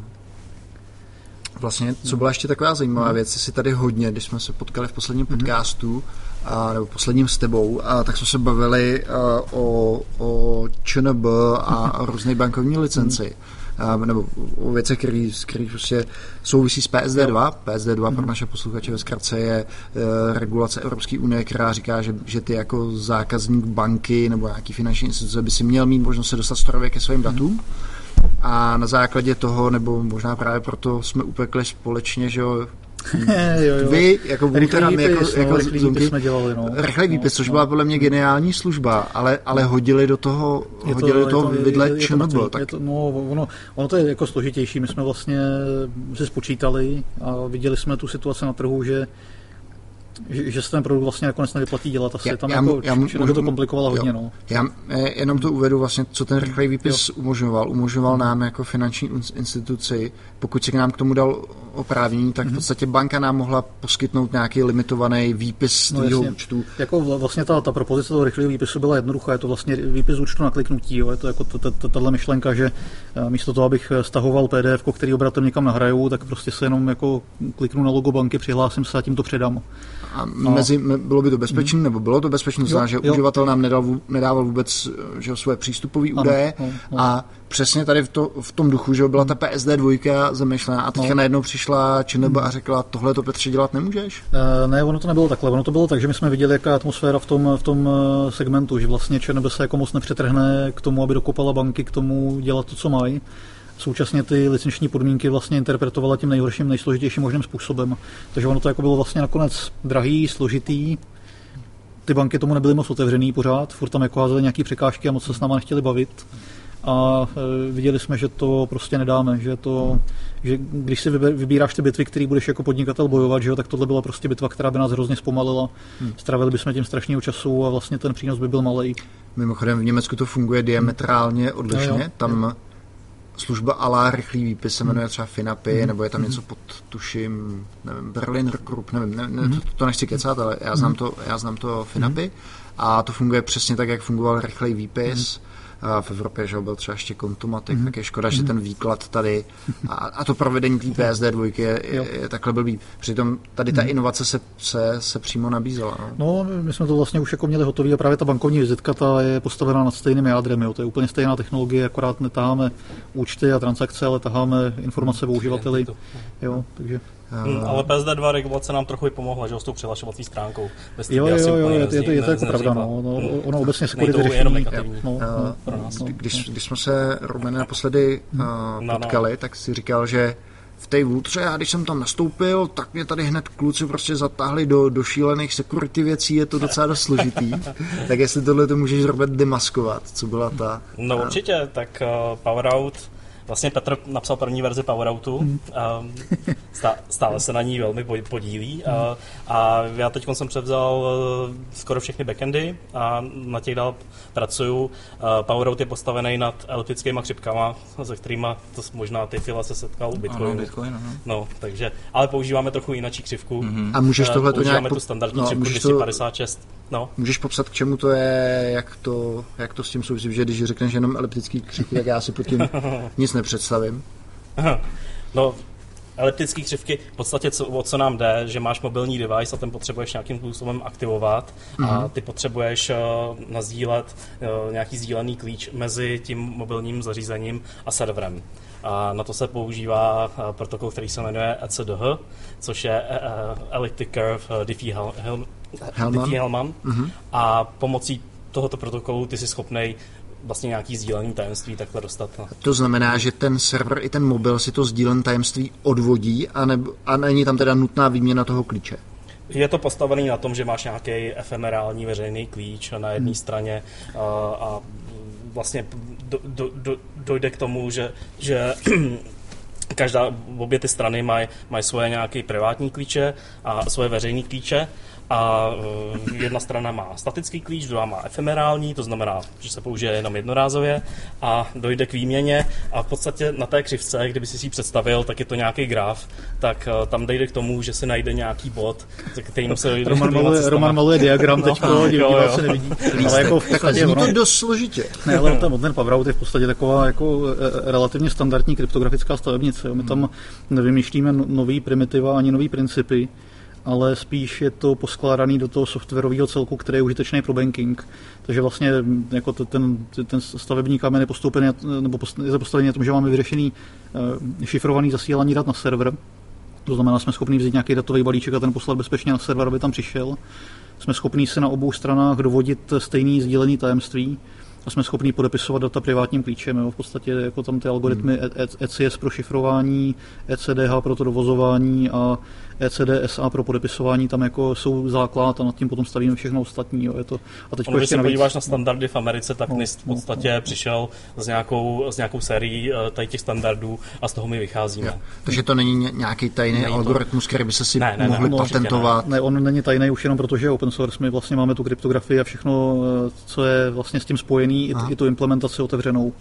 Vlastně, co byla ještě taková zajímavá mhm. věc, si tady hodně, když jsme se potkali v posledním mm-hmm. podcastu, a, nebo posledním s tebou, a, tak jsme se bavili a, o, o ČNB a o různé bankovní licenci. A, nebo o věcech, které prostě souvisí s PSD2. PSD2 mm-hmm. pro naše posluchače ve zkratce je e, regulace Evropské unie, která říká, že, že ty jako zákazník banky nebo nějaký finanční instituce by si měl mít možnost se dostat strojově ke svým datům. Mm-hmm a na základě toho, nebo možná právě proto jsme upekli společně, že jo, jo, jo. Vy, jako Vulkanan, jako, no, jako rychlý zunky, výpis jsme dělali, no. Rychlý no, výpis, což no, byla podle mě geniální služba, ale, ale hodili do toho, je hodili to, do toho je vidle je, je, tak... to, no, ono, ono to je jako složitější. My jsme vlastně si spočítali a viděli jsme tu situaci na trhu, že že, že se ten produkt vlastně nakonec nevyplatí dělat. Asi já, tam já, jako, já, můžu, to komplikovalo hodně. No. Já eh, jenom to uvedu vlastně, co ten rychlý výpis jo. umožňoval. Umožňoval nám jako finanční instituci, pokud se k nám k tomu dal oprávnění, tak v mhm. podstatě banka nám mohla poskytnout nějaký limitovaný výpis no, tvýho účtu. Jako vlastně ta, ta propozice toho rychlého výpisu byla jednoduchá, je to vlastně výpis účtu na kliknutí, jo. je to jako tato myšlenka, že eh, místo toho, abych stahoval PDF, který obratem někam nahraju, tak prostě se jenom jako kliknu na logo banky, přihlásím se a tím to předám. A no. mezi, bylo by to bezpečné, hmm. nebo bylo to bezpečné, že jo. uživatel nám nedal, nedával vůbec že svoje přístupové údaje ano, ano. a přesně tady v, to, v tom duchu, že byla ta PSD dvojka zamýšlená a teďka no. najednou přišla ČNB a řekla, tohle to Petře dělat nemůžeš? Uh, ne, ono to nebylo takhle. Ono to bylo tak, že my jsme viděli, jaká atmosféra v tom, v tom eh, segmentu, že vlastně ČNB se jako moc nepřetrhne k tomu, aby dokopala banky k tomu dělat to, co mají. Současně ty licenční podmínky vlastně interpretovala tím nejhorším, nejsložitějším možným způsobem. Takže ono to jako bylo vlastně nakonec drahý, složitý, ty banky tomu nebyly moc otevřený pořád, furt tam jako házely nějaké překážky a moc se s náma nechtěli bavit. A e, viděli jsme, že to prostě nedáme, že to, že když si vybíráš ty bitvy, který budeš jako podnikatel bojovat, že jo, tak tohle byla prostě bitva, která by nás hrozně zpomalila. Hmm. Stravili bychom tím strašného času a vlastně ten přínos by byl malý. Mimochodem v Německu to funguje diametrálně odlišně. No jo, Tam jo služba alá rychlý výpis se jmenuje třeba Finapy, mm. nebo je tam něco pod, tuším, nevím, Berlin Group, nevím, ne, ne, to, to nechci kecat, ale já znám to, já znám to Finapy mm. a to funguje přesně tak, jak fungoval rychlej výpis. Mm v Evropě, že byl třeba ještě kontumatik, mm. tak je škoda, mm. že mhm. ten výklad tady a, a to provedení té PSD dvojky je, je, je takhle blbý. Přitom tady ta mm. inovace se, se, se přímo nabízela. No. no, my jsme to vlastně už jako měli hotové a právě ta bankovní vizitka ta je postavená nad stejným jádrem. Jo. To je úplně stejná technologie, akorát netaháme účty a transakce, ale taháme informace o uživateli. Jo, takže Hmm, ale PSD2 regulace nám trochu i pomohla, že s tou přihlašovací stránkou. Jo, jo, jo, jo je, je, to, je to jako pravda, no. no hmm. ono obecně security řeší. jenom negativní. No, no, no, pro nás. Když, když jsme se, Romane, naposledy uh, potkali, no. tak si říkal, že v té Vultře, já když jsem tam nastoupil, tak mě tady hned kluci prostě zatáhli do, do šílených security věcí, je to docela dost složitý. tak jestli tohle to můžeš Robert demaskovat, co byla ta... No určitě, tak uh, Power Out Vlastně Petr napsal první verzi PowerOutu, hmm. a stále se na ní velmi podílí a, hmm. a já teď jsem převzal eh, skoro všechny backendy a na těch dál pracuju. PowerOut je postavený nad elliptickými chřipkama, se kterými to možná ty fila se setkal u Bitcoinu. Ano, Bitcoin, aha. No, takže, ale používáme trochu jinou křivku. Mm-hmm. A můžeš tohle to nějak... tu standardní no, křivku 256. To... No. Můžeš popsat, k čemu to je, jak to, jak to s tím souvisí, že když řekneš jenom elliptický křivku, tak já si pod tím nic nepředstavím. No, eliptické křivky, v podstatě co, o co nám jde, že máš mobilní device a ten potřebuješ nějakým způsobem aktivovat mm-hmm. a ty potřebuješ uh, nazdílet uh, nějaký sdílený klíč mezi tím mobilním zařízením a serverem. A na to se používá uh, protokol, který se jmenuje ECDH, což je uh, Elliptic Curve Diffie-Hellman. Diffie-Hellman. Mm-hmm. A pomocí tohoto protokolu ty jsi schopný vlastně nějaký sdílený tajemství takhle dostat. No. To znamená, že ten server i ten mobil si to sdílené tajemství odvodí a, ne, a není tam teda nutná výměna toho klíče? Je to postavený na tom, že máš nějaký efemerální veřejný klíč na jedné hmm. straně a, a vlastně do, do, do, dojde k tomu, že, že každá, obě ty strany mají maj svoje nějaké privátní klíče a svoje veřejné klíče a eh, jedna strana má statický klíč, druhá má efemerální, to znamená, že se použije jenom jednorázově a dojde k výměně a v podstatě na té křivce, kdyby si si ji představil, tak je to nějaký graf, tak eh, tam dojde k tomu, že se najde nějaký bod, se kterým se dojde Roman, maluje, Roman maluje diagram teď, no, jo, jo. se nevidí. Ale jako v podstatě, ono, to dost složitě. Ne, ale ten, ten Pavraut je v podstatě taková jako eh, relativně standardní kryptografická stavebnice. My tam nevymýšlíme no, nový primitiva ani nový principy, ale spíš je to poskládaný do toho softwarového celku, který je užitečný pro banking. Takže vlastně jako ten, ten stavební kámen je postoupený, nebo je postavený na tom, že máme vyřešený uh, šifrovaný zasílání dat na server. To znamená, jsme schopni vzít nějaký datový balíček a ten poslat bezpečně na server, aby tam přišel. Jsme schopni se na obou stranách dovodit stejný sdílený tajemství a jsme schopni podepisovat data privátním klíčem. Jo. V podstatě jako tam ty algoritmy hmm. ECS e- e pro šifrování, ECDH pro to dovozování a ECDSA pro podepisování tam jako jsou základ a nad tím potom stavíme všechno ostatní. Jo. Je to, a teď když se navíc... podíváš na standardy v Americe, tak no, NIST v no, podstatě no, přišel s nějakou, s nějakou sérií eh, tady těch standardů a z toho my vycházíme. Jo. Takže to není nějaký tajný není algoritmus, který by se si ne, ne, mohli ne, patentovat? Ne. ne, on není tajný už jenom proto, že je open source. My vlastně máme tu kryptografii a všechno, eh, co je vlastně s tím spojený, i, i tu implementaci otevřenou.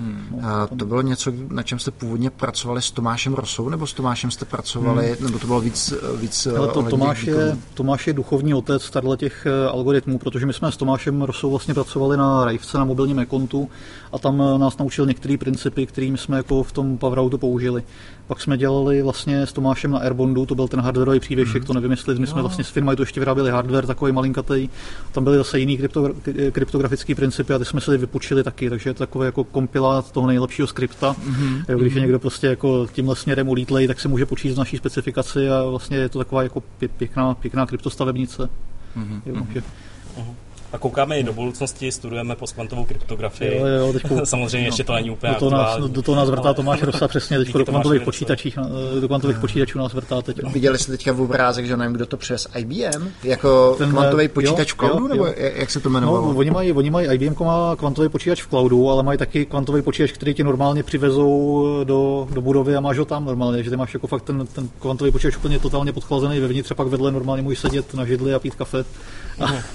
Hmm. A to bylo něco, na čem jste původně pracovali s Tomášem Rosou, nebo s Tomášem jste pracovali, hmm. nebo to bylo víc... víc Ale to, Tomáš, je, Tomáš je duchovní otec tady těch eh, algoritmů, protože my jsme s Tomášem Rosou vlastně pracovali na Rajvce, na mobilním ekontu a tam eh, nás naučil některé principy, kterým jsme jako v tom Powerautu použili. Pak jsme dělali vlastně s Tomášem na Airbondu, to byl ten hardwareový přívěšek, mm. to nevím, jestli my jsme no. vlastně s firmou to ještě vyráběli hardware takový malinkatý. Tam byly zase jiný krypto, kryptografické principy a ty jsme si vypučili taky, takže je to takový jako kompilát toho nejlepšího skripta. Mm-hmm. Jo, když je někdo prostě jako tímhle směrem ulítlej, tak se může počítat naší specifikaci a vlastně je to taková jako pěkná, pěkná kryptostavebnice. Mm-hmm. Jo, že... mm-hmm. A koukáme i do budoucnosti, studujeme postkvantovou kryptografii. Jo, jo, teďku, Samozřejmě no, ještě to není úplně do toho, nás, do toho nás vrtá Tomáš Rosa přesně, teď do kvantových, počítačích, do kvantových počítačů nás vrtá teď. No. Viděli jste teďka v obrázek, že nevím, kdo to přes IBM? Jako Ten, kvantový počítač jo, v cloudu, jo, nebo jo. jak se to jmenovalo? No, oni mají, oni mají, IBM má kvantový počítač v cloudu, ale mají taky kvantový počítač, který ti normálně přivezou do, do budovy a máš ho tam normálně, že ty máš jako fakt ten, ten kvantový počítač úplně totálně podchlazený vevnitř a pak vedle normálně můžeš sedět na židli a pít kafe.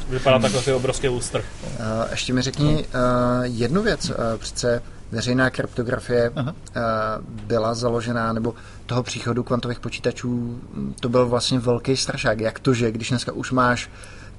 Vypadá takhle obrovský lustr. Uh, ještě mi řekni uh, jednu věc. Uh, přece veřejná kryptografie uh, byla založená, nebo toho příchodu kvantových počítačů, to byl vlastně velký strašák. Jak to, že když dneska už máš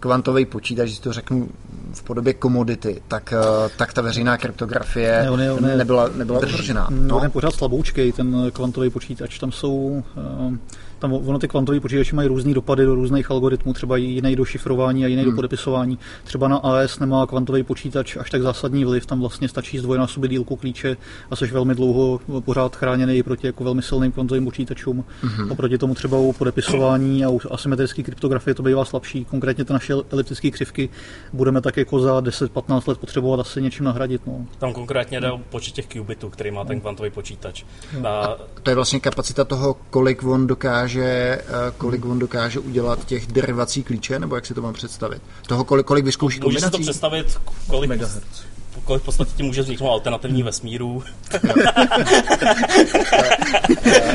kvantový počítač, když to řeknu v podobě komodity, tak, tak ta veřejná kryptografie ne, on je, on je, nebyla, nebyla udržená. No. On je pořád slaboučkej, ten kvantový počítač. Tam jsou uh, tam ono ty kvantové počítače mají různé dopady do různých algoritmů, třeba jiný do šifrování a jiný hmm. do podepisování. Třeba na AS nemá kvantový počítač až tak zásadní vliv, tam vlastně stačí zdvojnásobit dílku klíče a jsi velmi dlouho pořád chráněný proti jako velmi silným kvantovým počítačům. Hmm. Oproti tomu třeba u podepisování a u asymetrické kryptografie to bývá slabší. Konkrétně ty naše eliptické křivky budeme tak jako za 10-15 let potřebovat asi něčím nahradit. No. Tam konkrétně jde o počet těch qubitů, který má ten kvantový počítač. A... A to je vlastně kapacita toho, kolik on dokáže dokáže, eh, kolik on dokáže udělat těch derivací klíče, nebo jak si to mám představit? Toho, kolik, kolik vyzkouší kombinací? Můžeš si to představit, kolik, megahertz kolik v podstatě ti může vzniknout alternativní vesmíru.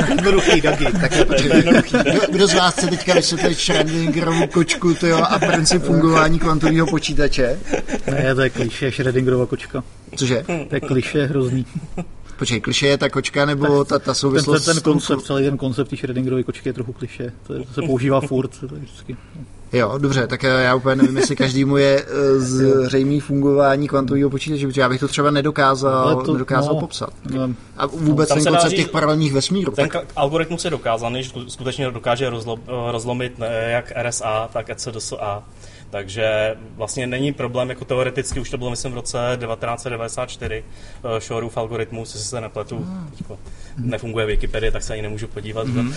Jednoduchý Dagi. Tak kdo, kdo z vás chce teďka vysvětlit Schrödingerovu kočku tyjo, a princip fungování kvantového počítače? Ne, to je kliše Schrödingerova kočka. Cože? To je kliše hrozný. Počkej, kliše je ta kočka nebo ta, ta souvislost? Ten, ten, ten koncept, celý ten koncept té Schrödingerovy kočky je trochu kliše. To, je, to se používá furt. To je vždycky. Jo, dobře, tak já úplně nevím, jestli každému je zřejmý fungování kvantového počítače, protože já bych to třeba nedokázal, to, nedokázal no, popsat. No, a vůbec ten koncept těch paralelních vesmírů. Ten tak... algoritmus je dokázaný, že skutečně dokáže rozlo, rozlomit jak RSA, tak ECDSA. Takže vlastně není problém, jako teoreticky, už to bylo myslím v roce 1994, uh, Shorův algoritmus, jestli se nepletu, mm. teďko nefunguje Wikipedie, tak se ani nemůžu podívat. Mm.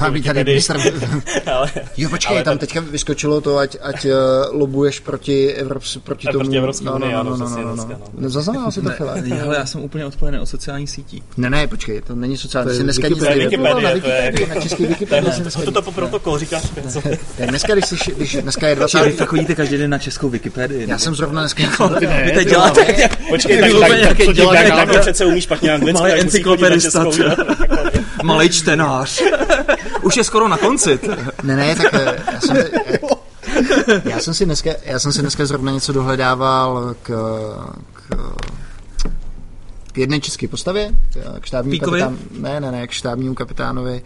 Mám být tady ale, jo, počkej, ale tam teďka vyskočilo to, ať, ať uh, lobuješ proti, Evrops, proti tomu... Proti Evropské no, no, no, no, no, no, no, no. Zaznamenal si to, File? Ale já jsem úplně odpojený od sociálních sítí. Ne, ne, počkej, to není sociální, to je dneska nic Wikipedie, to je na český Wikipedii. To to po protokol říkáš. Dneska, když dneska je 20. Vy fakt chodíte každý den na českou Wikipedii. Já jsem zrovna dneska... Vy teď děláte... Počkej, tak tak přece umíš špatně anglicky. Malý encyklopedista. Malý čtenář. Už je skoro na konci. Ne, ne, tak já jsem, já jsem si dneska, já jsem si dneska zrovna něco dohledával k, k k jedné české postavě, k štábnímu kapitánu, ne, ne, ne, k štábnímu kapitánovi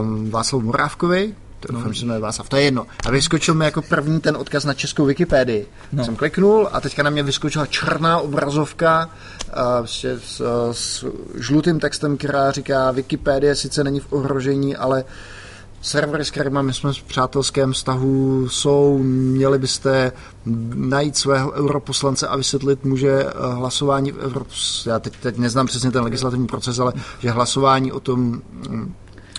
um, Václavu Morávkovi, doufám, no. že se jmenuje Václav, to je jedno. A vyskočil mi jako první ten odkaz na českou Wikipedii. No. Jsem kliknul a teďka na mě vyskočila černá obrazovka uh, s, s, s žlutým textem, která říká Wikipedie sice není v ohrožení, ale servery, s kterými my jsme v přátelském vztahu jsou, měli byste najít svého europoslance a vysvětlit mu, že hlasování v Evropě, já teď, teď neznám přesně ten legislativní proces, ale že hlasování o tom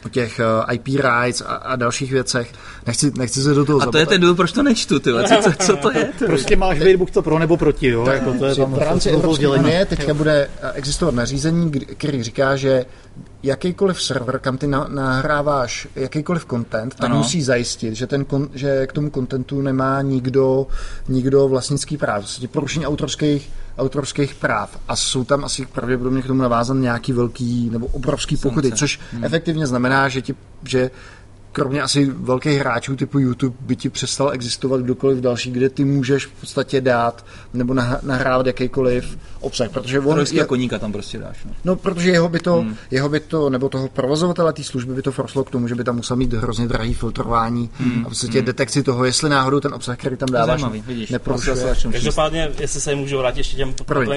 o těch eh, IP rights a, a dalších věcech. Nechci, nechci se do toho A to je ten důvod, proč to nečtu, ty co, co, co to je? Ty? Prostě máš být buď to pro nebo proti, jo? Tak, jako to je tam v rámci Evropské unie teďka bude eh, existovat nařízení, který říká, že jakýkoliv server, kam ty nahráváš jakýkoliv content, tak ano. musí zajistit, že, ten kon, že k tomu kontentu nemá nikdo, nikdo vlastnický práv. Vlastně porušení autorských, autorských práv. A jsou tam asi pravděpodobně k tomu navázan nějaký velký nebo obrovský pokuty, což hmm. efektivně znamená, že, ti, že kromě asi velkých hráčů typu YouTube by ti přestal existovat kdokoliv další, kde ty můžeš v podstatě dát nebo nahrávat jakýkoliv obsah, protože on... je, koníka tam prostě dáš. No, no protože jeho by, to, hmm. jeho by to, nebo toho provozovatele té služby by to froslo k tomu, že by tam musel mít hrozně drahý filtrování hmm. a v podstatě hmm. detekci toho, jestli náhodou ten obsah, který tam dáváš, neporušuje. Každopádně, jestli se můžu vrátit ještě těm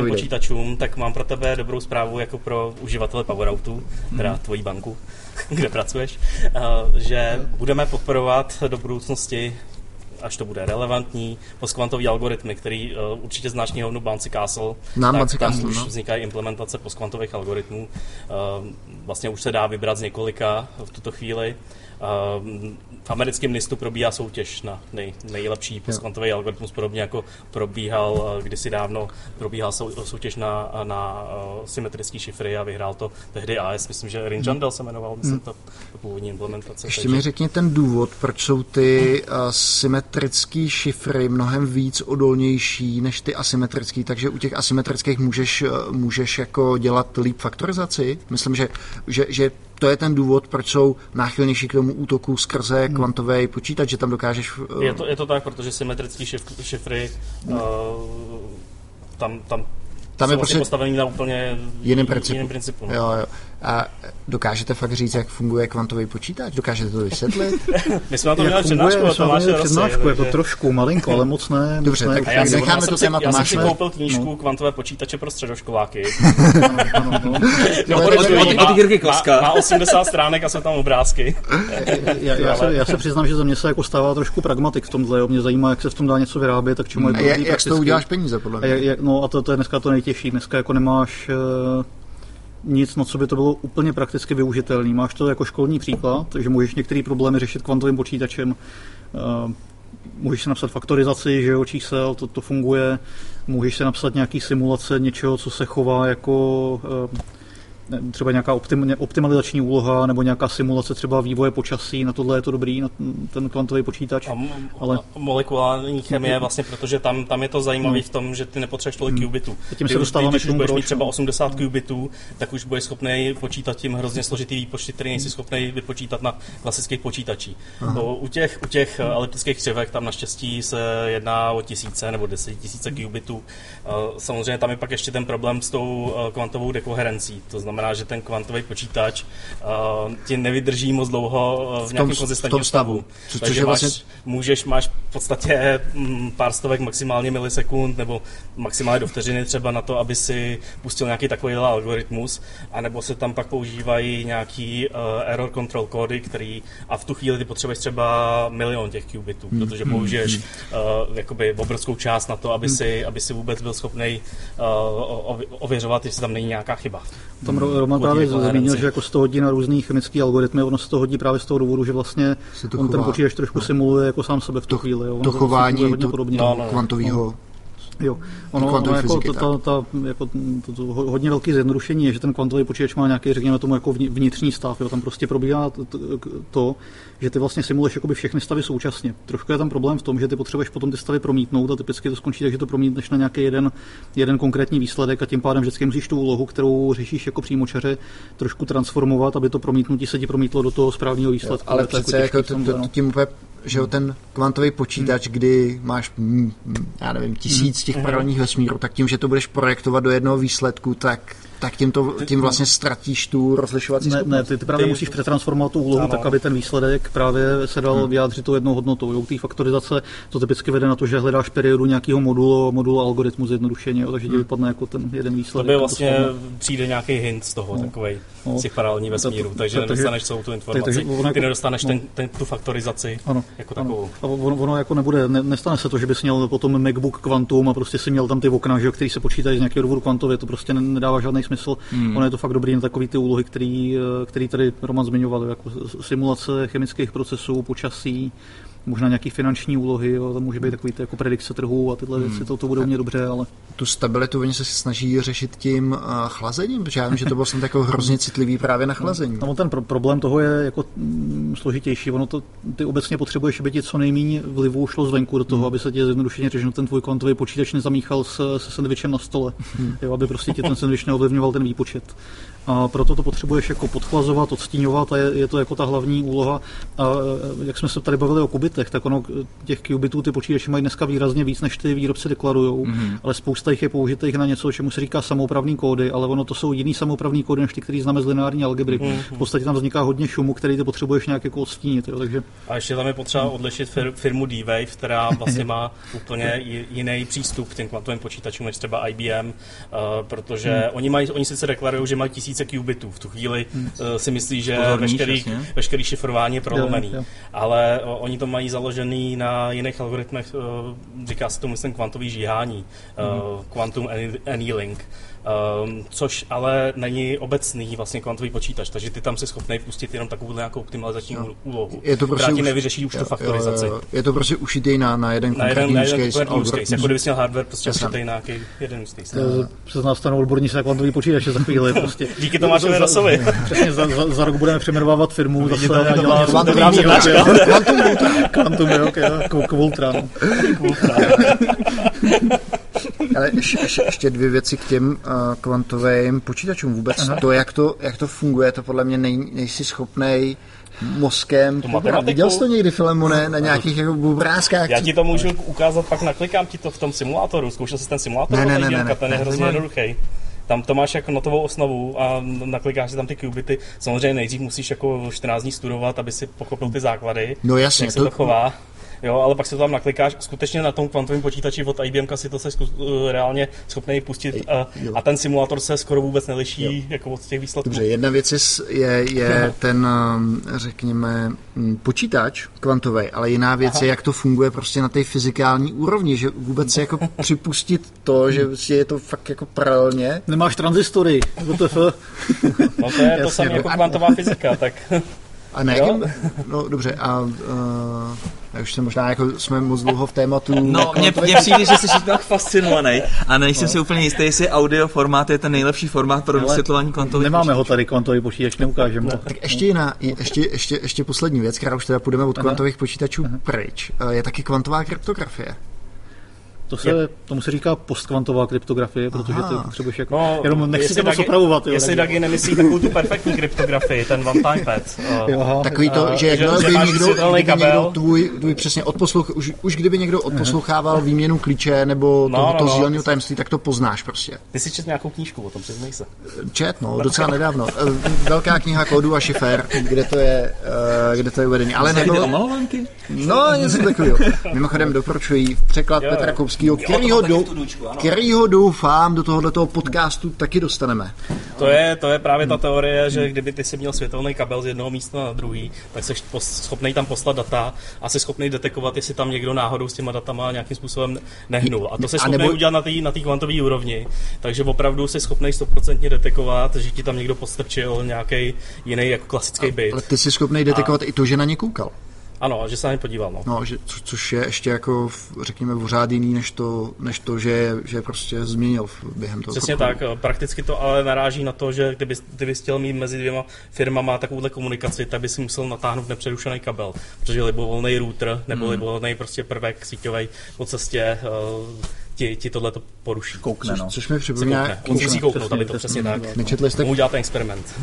počítačům, tak mám pro tebe dobrou zprávu jako pro uživatele PowerOutu, teda hmm. tvojí banku. kde pracuješ, eh, že budeme podporovat do budoucnosti až to bude relevantní, postkvantový algoritmy, který uh, určitě znáš knihovnu Bouncy Castle, Nám tak tam Castle, už no. vznikají implementace postkvantových algoritmů. Uh, vlastně už se dá vybrat z několika v tuto chvíli. Uh, v americkém listu probíhá soutěž na nej, nejlepší postkvantový algoritmus, podobně jako probíhal eh, kdysi dávno, probíhal sou, soutěž na, na uh, symetrický šifry a vyhrál to tehdy AS, myslím, že Rinjandel se jmenoval, myslím, hmm. to, to původní implementace. Ještě takže... mi řekni ten důvod, proč jsou ty uh, symetrické šifry mnohem víc odolnější než ty asymetrické, takže u těch asymetrických můžeš, můžeš jako dělat líp faktorizaci. Myslím, že, že, že to je ten důvod, proč jsou náchylnější k tomu útoku skrze hmm. kvantový počítač, že tam dokážeš... Uh... Je, to, je to tak, protože symetrické šif, šifry uh, tam, tam tam je prostě postavený na úplně jiným principu. Jiným principu no. jo, jo. A dokážete fakt říct, jak funguje kvantový počítač? Dokážete to vysvětlit? My jsme na to měli přednášku, a Tomáš přednášku, je to trošku malinko, ale moc ne. Dobře, tak já necháme to téma Já jsem si koupil knížku no. Kvantové počítače pro středoškoláky. Od Jirky Klaska. Má 80 stránek a jsou tam obrázky. Já se přiznám, že za mě se jako stává trošku pragmatik v tomhle. Mě zajímá, jak se v tom dá něco vyrábět, tak čemu je to Jak z toho uděláš peníze, podle mě. No a to je dneska to nejtěžší. Dneska jako nemáš eh, nic, na co by to bylo úplně prakticky využitelné. Máš to jako školní příklad, takže můžeš některé problémy řešit kvantovým počítačem. Eh, můžeš si napsat faktorizaci že jo, čísel, to, to funguje. Můžeš si napsat nějaký simulace něčeho, co se chová jako eh, třeba nějaká optim, optimalizační úloha nebo nějaká simulace třeba vývoje počasí, na tohle je to dobrý, na ten kvantový počítač. A, ale... a molekulární chemie vlastně, protože tam, tam je to zajímavé hmm. v tom, že ty nepotřebuješ tolik hmm. qubitů. Tím se dostáváme když budeš mít třeba 80 qubitů, tak už budeš schopný počítat tím hrozně složitý výpočty, který nejsi schopný vypočítat na klasických počítačích. To, u těch, u těch hmm. eliptických křivek tam naštěstí se jedná o tisíce nebo tisíce qubitů. Samozřejmě tam je pak ještě ten problém s tou kvantovou dekoherencí. To znamená, znamená, že ten kvantový počítač uh, ti nevydrží moc dlouho uh, v, v nějakém konzistentním stavu. Co, Takže máš, vlastně... můžeš, máš v podstatě mm, pár stovek maximálně milisekund nebo maximálně do vteřiny třeba na to, aby si pustil nějaký takový algoritmus, anebo se tam pak používají nějaký uh, error control kódy, který a v tu chvíli ty potřebuješ třeba milion těch qubitů, hmm. protože hmm. použiješ uh, jakoby obrovskou část na to, aby hmm. si, aby si vůbec byl schopný uh, ověřovat, jestli tam není nějaká chyba. Tam Roman právě zmínil, že jako 100 hodin na různý chemický algoritmy, ono se to hodí právě z toho důvodu, že vlastně on chová. ten počítač trošku no. simuluje jako sám sebe v tu chvíli. Jo. To chování to, to, no, no, kvantového no. Jo, ono, ono jako, fyziky, to, to, to, jako to, to, hodně velký zjednodušení je, že ten kvantový počítač má nějaký, řekněme tomu, jako vnitřní stav. Jo. Tam prostě probíhá to, to, že ty vlastně simuluješ jakoby všechny stavy současně. Trošku je tam problém v tom, že ty potřebuješ potom ty stavy promítnout a typicky to skončí tak, že to promítneš na nějaký jeden, jeden konkrétní výsledek a tím pádem vždycky musíš tu úlohu, kterou řešíš jako přímočaře, trošku transformovat, aby to promítnutí se ti promítlo do toho správného výsledku. Jo, ale přece jako, jako to, tím úplně že jo, ten kvantový počítač, kdy máš, mm, já nevím, tisíc hmm. těch paralelních vesmírů, tak tím, že to budeš projektovat do jednoho výsledku, tak tak tím, to, tím vlastně ztratíš tu rozlišovací ne, Ne, ty, ty právě ty, musíš přetransformovat tu úlohu ano. tak, aby ten výsledek právě se dal hmm. vyjádřit tou jednou hodnotou. U té faktorizace to typicky vede na to, že hledáš periodu nějakého modulu, modulu algoritmu zjednodušeně, takže ti hmm. vypadne jako ten jeden výsledek. To by vlastně to přijde nějaký hint z toho, no. takový no. z těch paralelních vesmírů, to, takže to, nedostaneš celou tu informaci, takže ono, jako- ty nedostaneš no. ten, ten, tu faktorizaci ano, jako takovou. Ano. A ono, ono, jako nebude, ne, nestane se to, že bys měl potom MacBook Quantum a prostě si měl tam ty okna, že, který se počítají z nějakého důvodu kvantově, to prostě nedává žádný smysl. Hmm. Ono je to fakt dobrý na takové ty úlohy, který, eh, který tady Roman zmiňoval, jako simulace chemických procesů, počasí, možná nějaké finanční úlohy, jo, to může být takový jako predikce trhu a tyhle hmm. věci, to, to budou mě dobře, ale... Tu stabilitu oni se snaží řešit tím uh, chlazením, protože já vím, že to bylo snad jako hrozně citlivý právě na chlazení. No, no ten pro- problém toho je jako mm, složitější, ono to, ty obecně potřebuješ, aby ti co nejméně vlivu šlo zvenku do toho, hmm. aby se ti zjednodušeně řešil ten tvůj kvantový počítač nezamíchal se, se sandvičem na stole, hmm. jo, aby prostě ti ten sandvič neovlivňoval ten výpočet. A proto to potřebuješ jako podchlazovat, odstíňovat a je, je to jako ta hlavní úloha. A jak jsme se tady bavili o kubitech, tak ono těch qubitů ty počítače mají dneska výrazně víc, než ty výrobci deklarují, mm-hmm. ale spousta jich je použitých na něco, čemu se říká samoupravní kódy, ale ono to jsou jiný samoupravní kódy, než ty, které známe z lineární algebry. Mm-hmm. V podstatě tam vzniká hodně šumu, který ty potřebuješ nějak jako odstínit. Jo, takže... A ještě tam je potřeba odlišit fir- firmu D-Wave, která vlastně má úplně jiný přístup k těm kvantovým počítačům než třeba IBM, uh, protože mm. oni, mají, oni sice deklarují, že mají tisíc tisíce qubitů. V tu chvíli hmm. uh, si myslí, že veškerý, veškerý šifrování je prolomený. Jo, jo. Ale uh, oni to mají založený na jiných algoritmech, uh, říká se to myslím kvantový žíhání, uh, quantum annealing. Um, což ale není obecný vlastně kvantový počítač, takže ty tam si schopný pustit jenom takovou nějakou optimalizační no. úlohu, je to prostě která ti nevyřeší už jo, tu faktorizaci. Jo, jo, je to prostě ušitý na, na jeden na jeden, na jeden use case, jako kdyby měl hardware prostě ušitý na nějaký jeden use case. Se z nás stanou odborníci na kvantový počítače za chvíli. Prostě. Díky Tomášovi Rasovi. Přesně, za, za, za, rok budeme přeměnovávat firmu zase to, a dělat Kvantum, kvantum, jo, Kvoltran. Ale ještě, ještě dvě věci k těm uh, kvantovým počítačům. Vůbec Aha. to jak, to, jak to funguje, to podle mě nej, nejsi schopnej mozkem. Viděl jsi to někdy, Filemone, na nějakých jako obrázkách? Já ti to můžu ukázat, pak naklikám ti to v tom simulátoru. Zkoušel jsi ten simulátor? Ne, ne, ne, ne, ne, ten je hrozně jednoduchý. Tam to máš jako notovou osnovu a naklikáš si tam ty qubity. Samozřejmě nejdřív musíš jako 14 dní studovat, aby si pochopil ty základy, no jasně, jak se to, to chová jo, ale pak se to tam naklikáš, skutečně na tom kvantovém počítači od IBM si to se uh, reálně schopný pustit a, a ten simulátor se skoro vůbec neliší jo. jako od těch výsledků. Dobře, jedna věc je, je ten, um, řekněme, mm, počítač kvantový, ale jiná věc Aha. je, jak to funguje prostě na té fyzikální úrovni, že vůbec jako připustit to, že je to fakt jako paralelně. Nemáš transistory, WTF. No to je to samé jako kvantová fyzika, tak... A jakém, no dobře, a uh, už jsem možná jako jsme moc dlouho v tématu. No, mě, mě přijde, že jsi tak fascinovaný a nejsem no. si úplně jistý, jestli audio formát je ten nejlepší formát pro vysvětlování kvantových Nemáme ho tady kvantový počítač, neukážeme. No, tak ještě jiná, ještě, ještě, ještě poslední věc, která už teda půjdeme od Aha. kvantových počítačů Aha. pryč, je taky kvantová kryptografie. To se, Je- tomu se říká postkvantová kryptografie, protože ty Aha. potřebuješ jako, No, jenom nechci jestli to moc Dagi- opravovat. jo, Jestli Dagi nemyslí takovou tu perfektní kryptografii, ten one time pad. eh, aha. Takový to, A, že jakmile by někdo, kdyby někdo tvůj, tvůj přesně odposlouch, už, už kdyby někdo odposlouchával výměnu klíče nebo No, toho, no, toho no. sdíleného tajemství, tak to poznáš prostě. Ty si četl nějakou knížku o tom, přiznej se. Čet, no, docela nedávno. Eh, Velká kniha kódu a šifer, kde to je, eh, kde to je uvedené. Ale nebylo, no, něco takového. Mimochodem doporučuji překlad Petra jo. Jo, kterýho, dou, ano. kterýho doufám do tohoto podcastu taky dostaneme. To je, to je právě ta teorie, že kdyby ty si měl světelný kabel z jednoho místa na druhý, tak jsi schopný tam poslat data a jsi schopný detekovat, jestli tam někdo náhodou s těma datama nějakým způsobem nehnul. A to A schopný nebo- udělat na té na kvantové úrovni. Takže opravdu jsi schopný stoprocentně detekovat, že ti tam někdo postrčil nějaký jiný jako klasický bit. Ale ty jsi schopný detekovat i to, že na ně koukal. Ano, že se na ně podíval. No. No, že, co, což je ještě jako, v- řekněme, pořád jiný, než to, než to že, že prostě změnil během toho. Přesně tak, prakticky to ale naráží na to, že kdyby, kdyby chtěl mít mezi dvěma firmama takovouhle komunikaci, tak by si musel natáhnout nepřerušený kabel, protože libovolný router nebo libovolný prostě prvek síťový po cestě uh, ti, ti tohle to poruší. Koukne, no. Což mi Se připomíná, koukne. On musí kouknout, aby to přesně tak. Nečetli jste, Mu udělat ten experiment.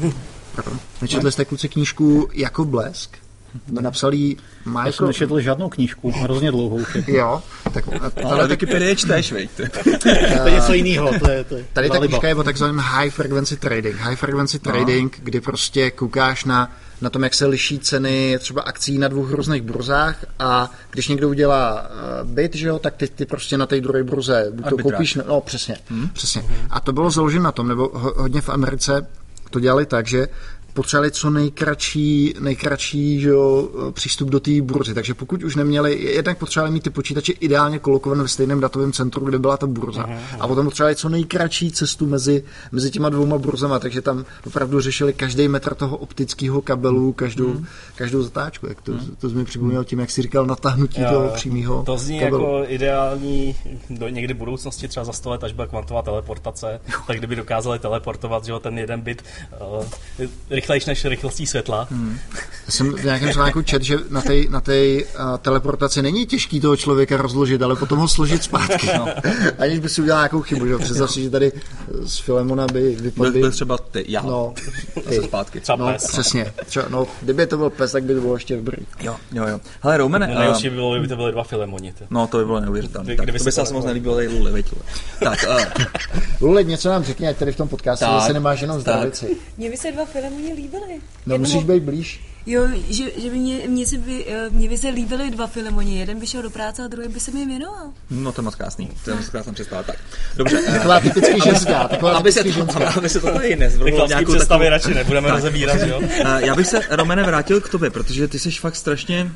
nečetli jste kluci knížku Jako blesk? To napsal jí Já jsem Michael... nečetl žádnou knížku, hrozně dlouhou. všechno. Jo, tak Ale Wikipedii čteš, veď. To je něco jiného. To je, to je Tady ta knížka je o takzvaném high frequency trading. High frequency trading, kdy prostě koukáš na, na tom, jak se liší ceny třeba akcí na dvou různých burzách a když někdo udělá uh, bit, že jo, tak ty, ty prostě na té druhé burze buď to koupíš, no přesně, hmm? přesně. A to bylo založeno na tom, nebo ho, hodně v Americe to dělali tak, že potřebovali co nejkratší, nejkratší že jo, přístup do té burzy. Takže pokud už neměli, jednak potřebovali mít ty počítače ideálně kolokované ve stejném datovém centru, kde byla ta burza. A potom potřebovali co nejkratší cestu mezi, mezi těma dvouma burzama, takže tam opravdu řešili každý metr toho optického kabelu, každou, každou zatáčku. Jak to, to mi připomnělo tím, jak si říkal, natáhnutí Jo, toho přímého To zní kabelu. jako ideální do někdy budoucnosti, třeba za 100 let, až bude kvantová teleportace, tak kdyby dokázali teleportovat že jo, ten jeden bit uh, rychlejší než rychlostí světla. Hmm. Já jsem v nějakém článku čet, že na té na tej, uh, teleportaci není těžký toho člověka rozložit, ale potom ho složit zpátky. No. Aniž by si udělal nějakou chybu. Že? Představ si, že tady z Filemona by Byl, vypadly... byl třeba ty, já. No, Zase zpátky. Třeba no, pes. přesně. Třeba, no, kdyby to byl pes, tak by to bylo ještě dobrý. Jo, jo, jo. Hele, Romane, No, uh, nejhorší by bylo, kdyby to byly dva filemoni. ty. no to by bylo neuvěřitelné. Kdy- Tak, kdyby to se by se to asi moc nelíbilo tady Lule, veď, Lule. Tak, uh, Lule, něco nám řekni, ať tady v tom podcastu Tak, zase nemáš jenom tak. zdravici. Mně by se dva filemoni líbily. No, musíš být blíž. Jo, že, že by mě, mě, se by, eh, mě by se líbily dva filemoni. Jeden by šel do práce a druhý by se mi věnoval. no to je moc krásný. To je moc krásná představa. Tak, dobře. Uh, Taková typicky ženská. Taková aby se, to, ženská. aby se to tady nezvrhlo nějakou představy takovou... radši nebudeme rozebírat, jo? Uh, já bych se, Romane, vrátil k tobě, protože ty jsi fakt strašně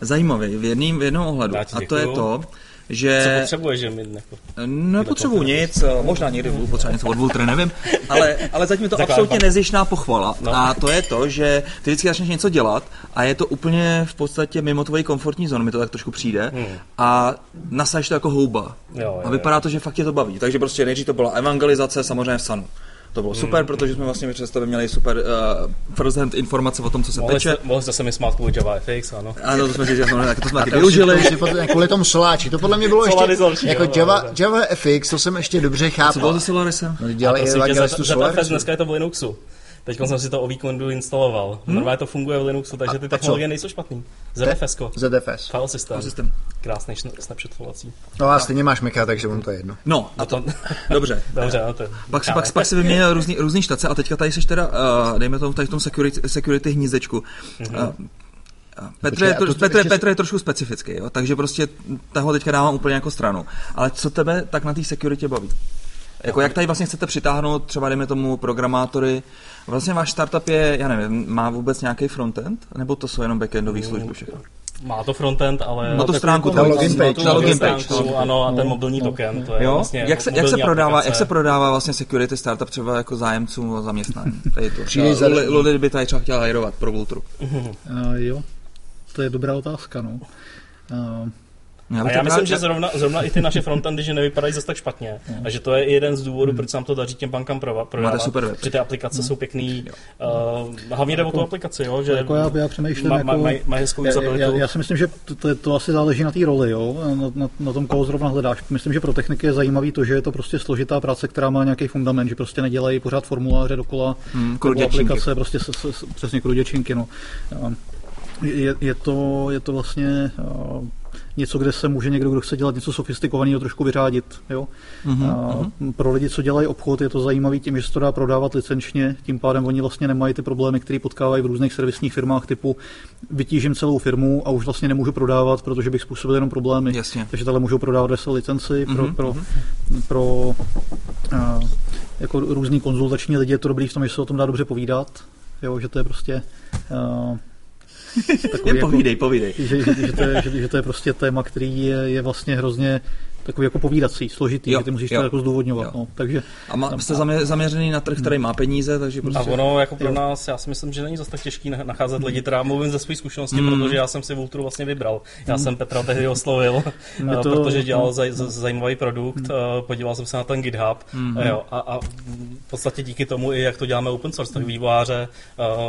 zajímavý v jedním, v jednom ohledu. A to je děkuju. To, Co že potřebuješ, že mi jako... nepotřebuji nic, eh, možná někdy budu potřebovat něco od Vultry, nevím, ale, ale zatím je to Zakládám. absolutně nezjištná pochvala. No. A to je to, že ty vždycky začneš něco dělat a je to úplně v podstatě mimo tvoji komfortní zónu, mi to tak trošku přijde, a nasáš to jako houba. Jo, jo, a vypadá to, že fakt tě to baví. Takže prostě nejdřív to byla evangelizace, samozřejmě v Sanu. To bylo super, protože jsme vlastně přes tebe měli super uh, first hand informace o tom, co se Mohli teče. jste, mohli jste se mi smát kvůli JavaFX, ano. Ano, to jsme si říkali, tak to jsme taky To už- využili. to Kvůli tomu soláči. To podle mě bylo ještě, jako Java, jo, Java FX, to jsem ještě dobře Co bylo chápal. se Solarisem? No, dělali Prosím tě, evangelistu ZFS Solarisu. dneska je to v Linuxu. Teď jsem si to o víkendu instaloval. Hmm? Normálně to funguje v Linuxu, takže ty technologie nejsou špatný. ZFS. ZFS. File system. System. Krásný šn- snapshotovací. No a stejně máš Maca, takže on to je jedno. No, a to, dobře. Dobře, no to je. Pak si, pak, pak si vyměnil různý, různý štace a teďka tady jsi teda, uh, dejme tomu tady v tom security, security hnízdečku. Uh, Petr, je, a to- Petr, ještě- Petr je trošku specifický, jo? takže prostě toho teďka dávám úplně jako stranu. Ale co tebe tak na té security baví? Jako jak tady vlastně chcete přitáhnout třeba, dejme tomu, programátory, vlastně váš startup je, já nevím, má vůbec nějaký frontend? Nebo to jsou jenom backendové služby všechno? Má to frontend, ale... Má to stránku, Ta to- login page, ta login login stránku, page, no. ano, a ten mobilní token, to je Jo? vlastně jak, se, jak, se prodává, jak se prodává vlastně security startup třeba jako zájemcům o zaměstnání? Tady to. Přijde za- Luli by tady třeba chtěla hajrovat pro Vultru. Uh, jo, to je dobrá otázka, no. Uh, Já a já myslím, že zrovna, zrovna i ty naše frontendy, že nevypadají zase tak špatně. Mm. A že to je jeden z důvodů, mm. proč se nám to daří těm bankám prodávat. Máte super web. Že ty aplikace mm. jsou pěkný. Uh, hlavně jde o tu jako- aplikaci, jo, že jako já, já přemýšlím, má, jako, maj, maj hezkou já, já, já, si myslím, že to, to, to asi záleží na té roli, jo, na, na, na, tom, koho zrovna hledáš. Myslím, že pro techniky je zajímavý to, že je to prostě složitá práce, která má nějaký fundament, že prostě nedělají pořád formuláře dokola, mm, aplikace, prostě se, se, přesně kruděčinky. No. Je, je, to, je to vlastně uh, něco, kde se může někdo, kdo chce dělat něco sofistikovaného, trošku vyřádit. Jo? Uh-huh, a uh-huh. Pro lidi, co dělají obchod, je to zajímavé tím, že se to dá prodávat licenčně, tím pádem oni vlastně nemají ty problémy, které potkávají v různých servisních firmách typu vytížím celou firmu a už vlastně nemůžu prodávat, protože bych způsobil jenom problémy. Jasně. Takže tady můžou prodávat ve licenci pro, uh-huh, pro, uh-huh. pro uh, jako různý konzultační lidi. Je to dobrý v tom, že se o tom dá dobře povídat. Jo, že to je prostě Takový jako, povídej, povídej. Že, že, že, to je, že, že to je prostě téma, který je, je vlastně hrozně takový jako povídací, složitý, jo, že ty musíš jo, to jako zdůvodňovat. No, takže, a má, jste zaměřený na trh, který má peníze, takže prostě... A ono jako pro jo. nás, já si myslím, že není zase tak těžký nacházet lidi, teda mluvím ze své zkušenosti, mm. protože já jsem si Vulturu vlastně vybral. Já mm. jsem Petra tehdy oslovil, to, protože dělal zaj, zajímavý produkt, mm. podíval jsem se na ten GitHub mm. jo, a, a v podstatě díky tomu i jak to děláme open source, tak vývojáře,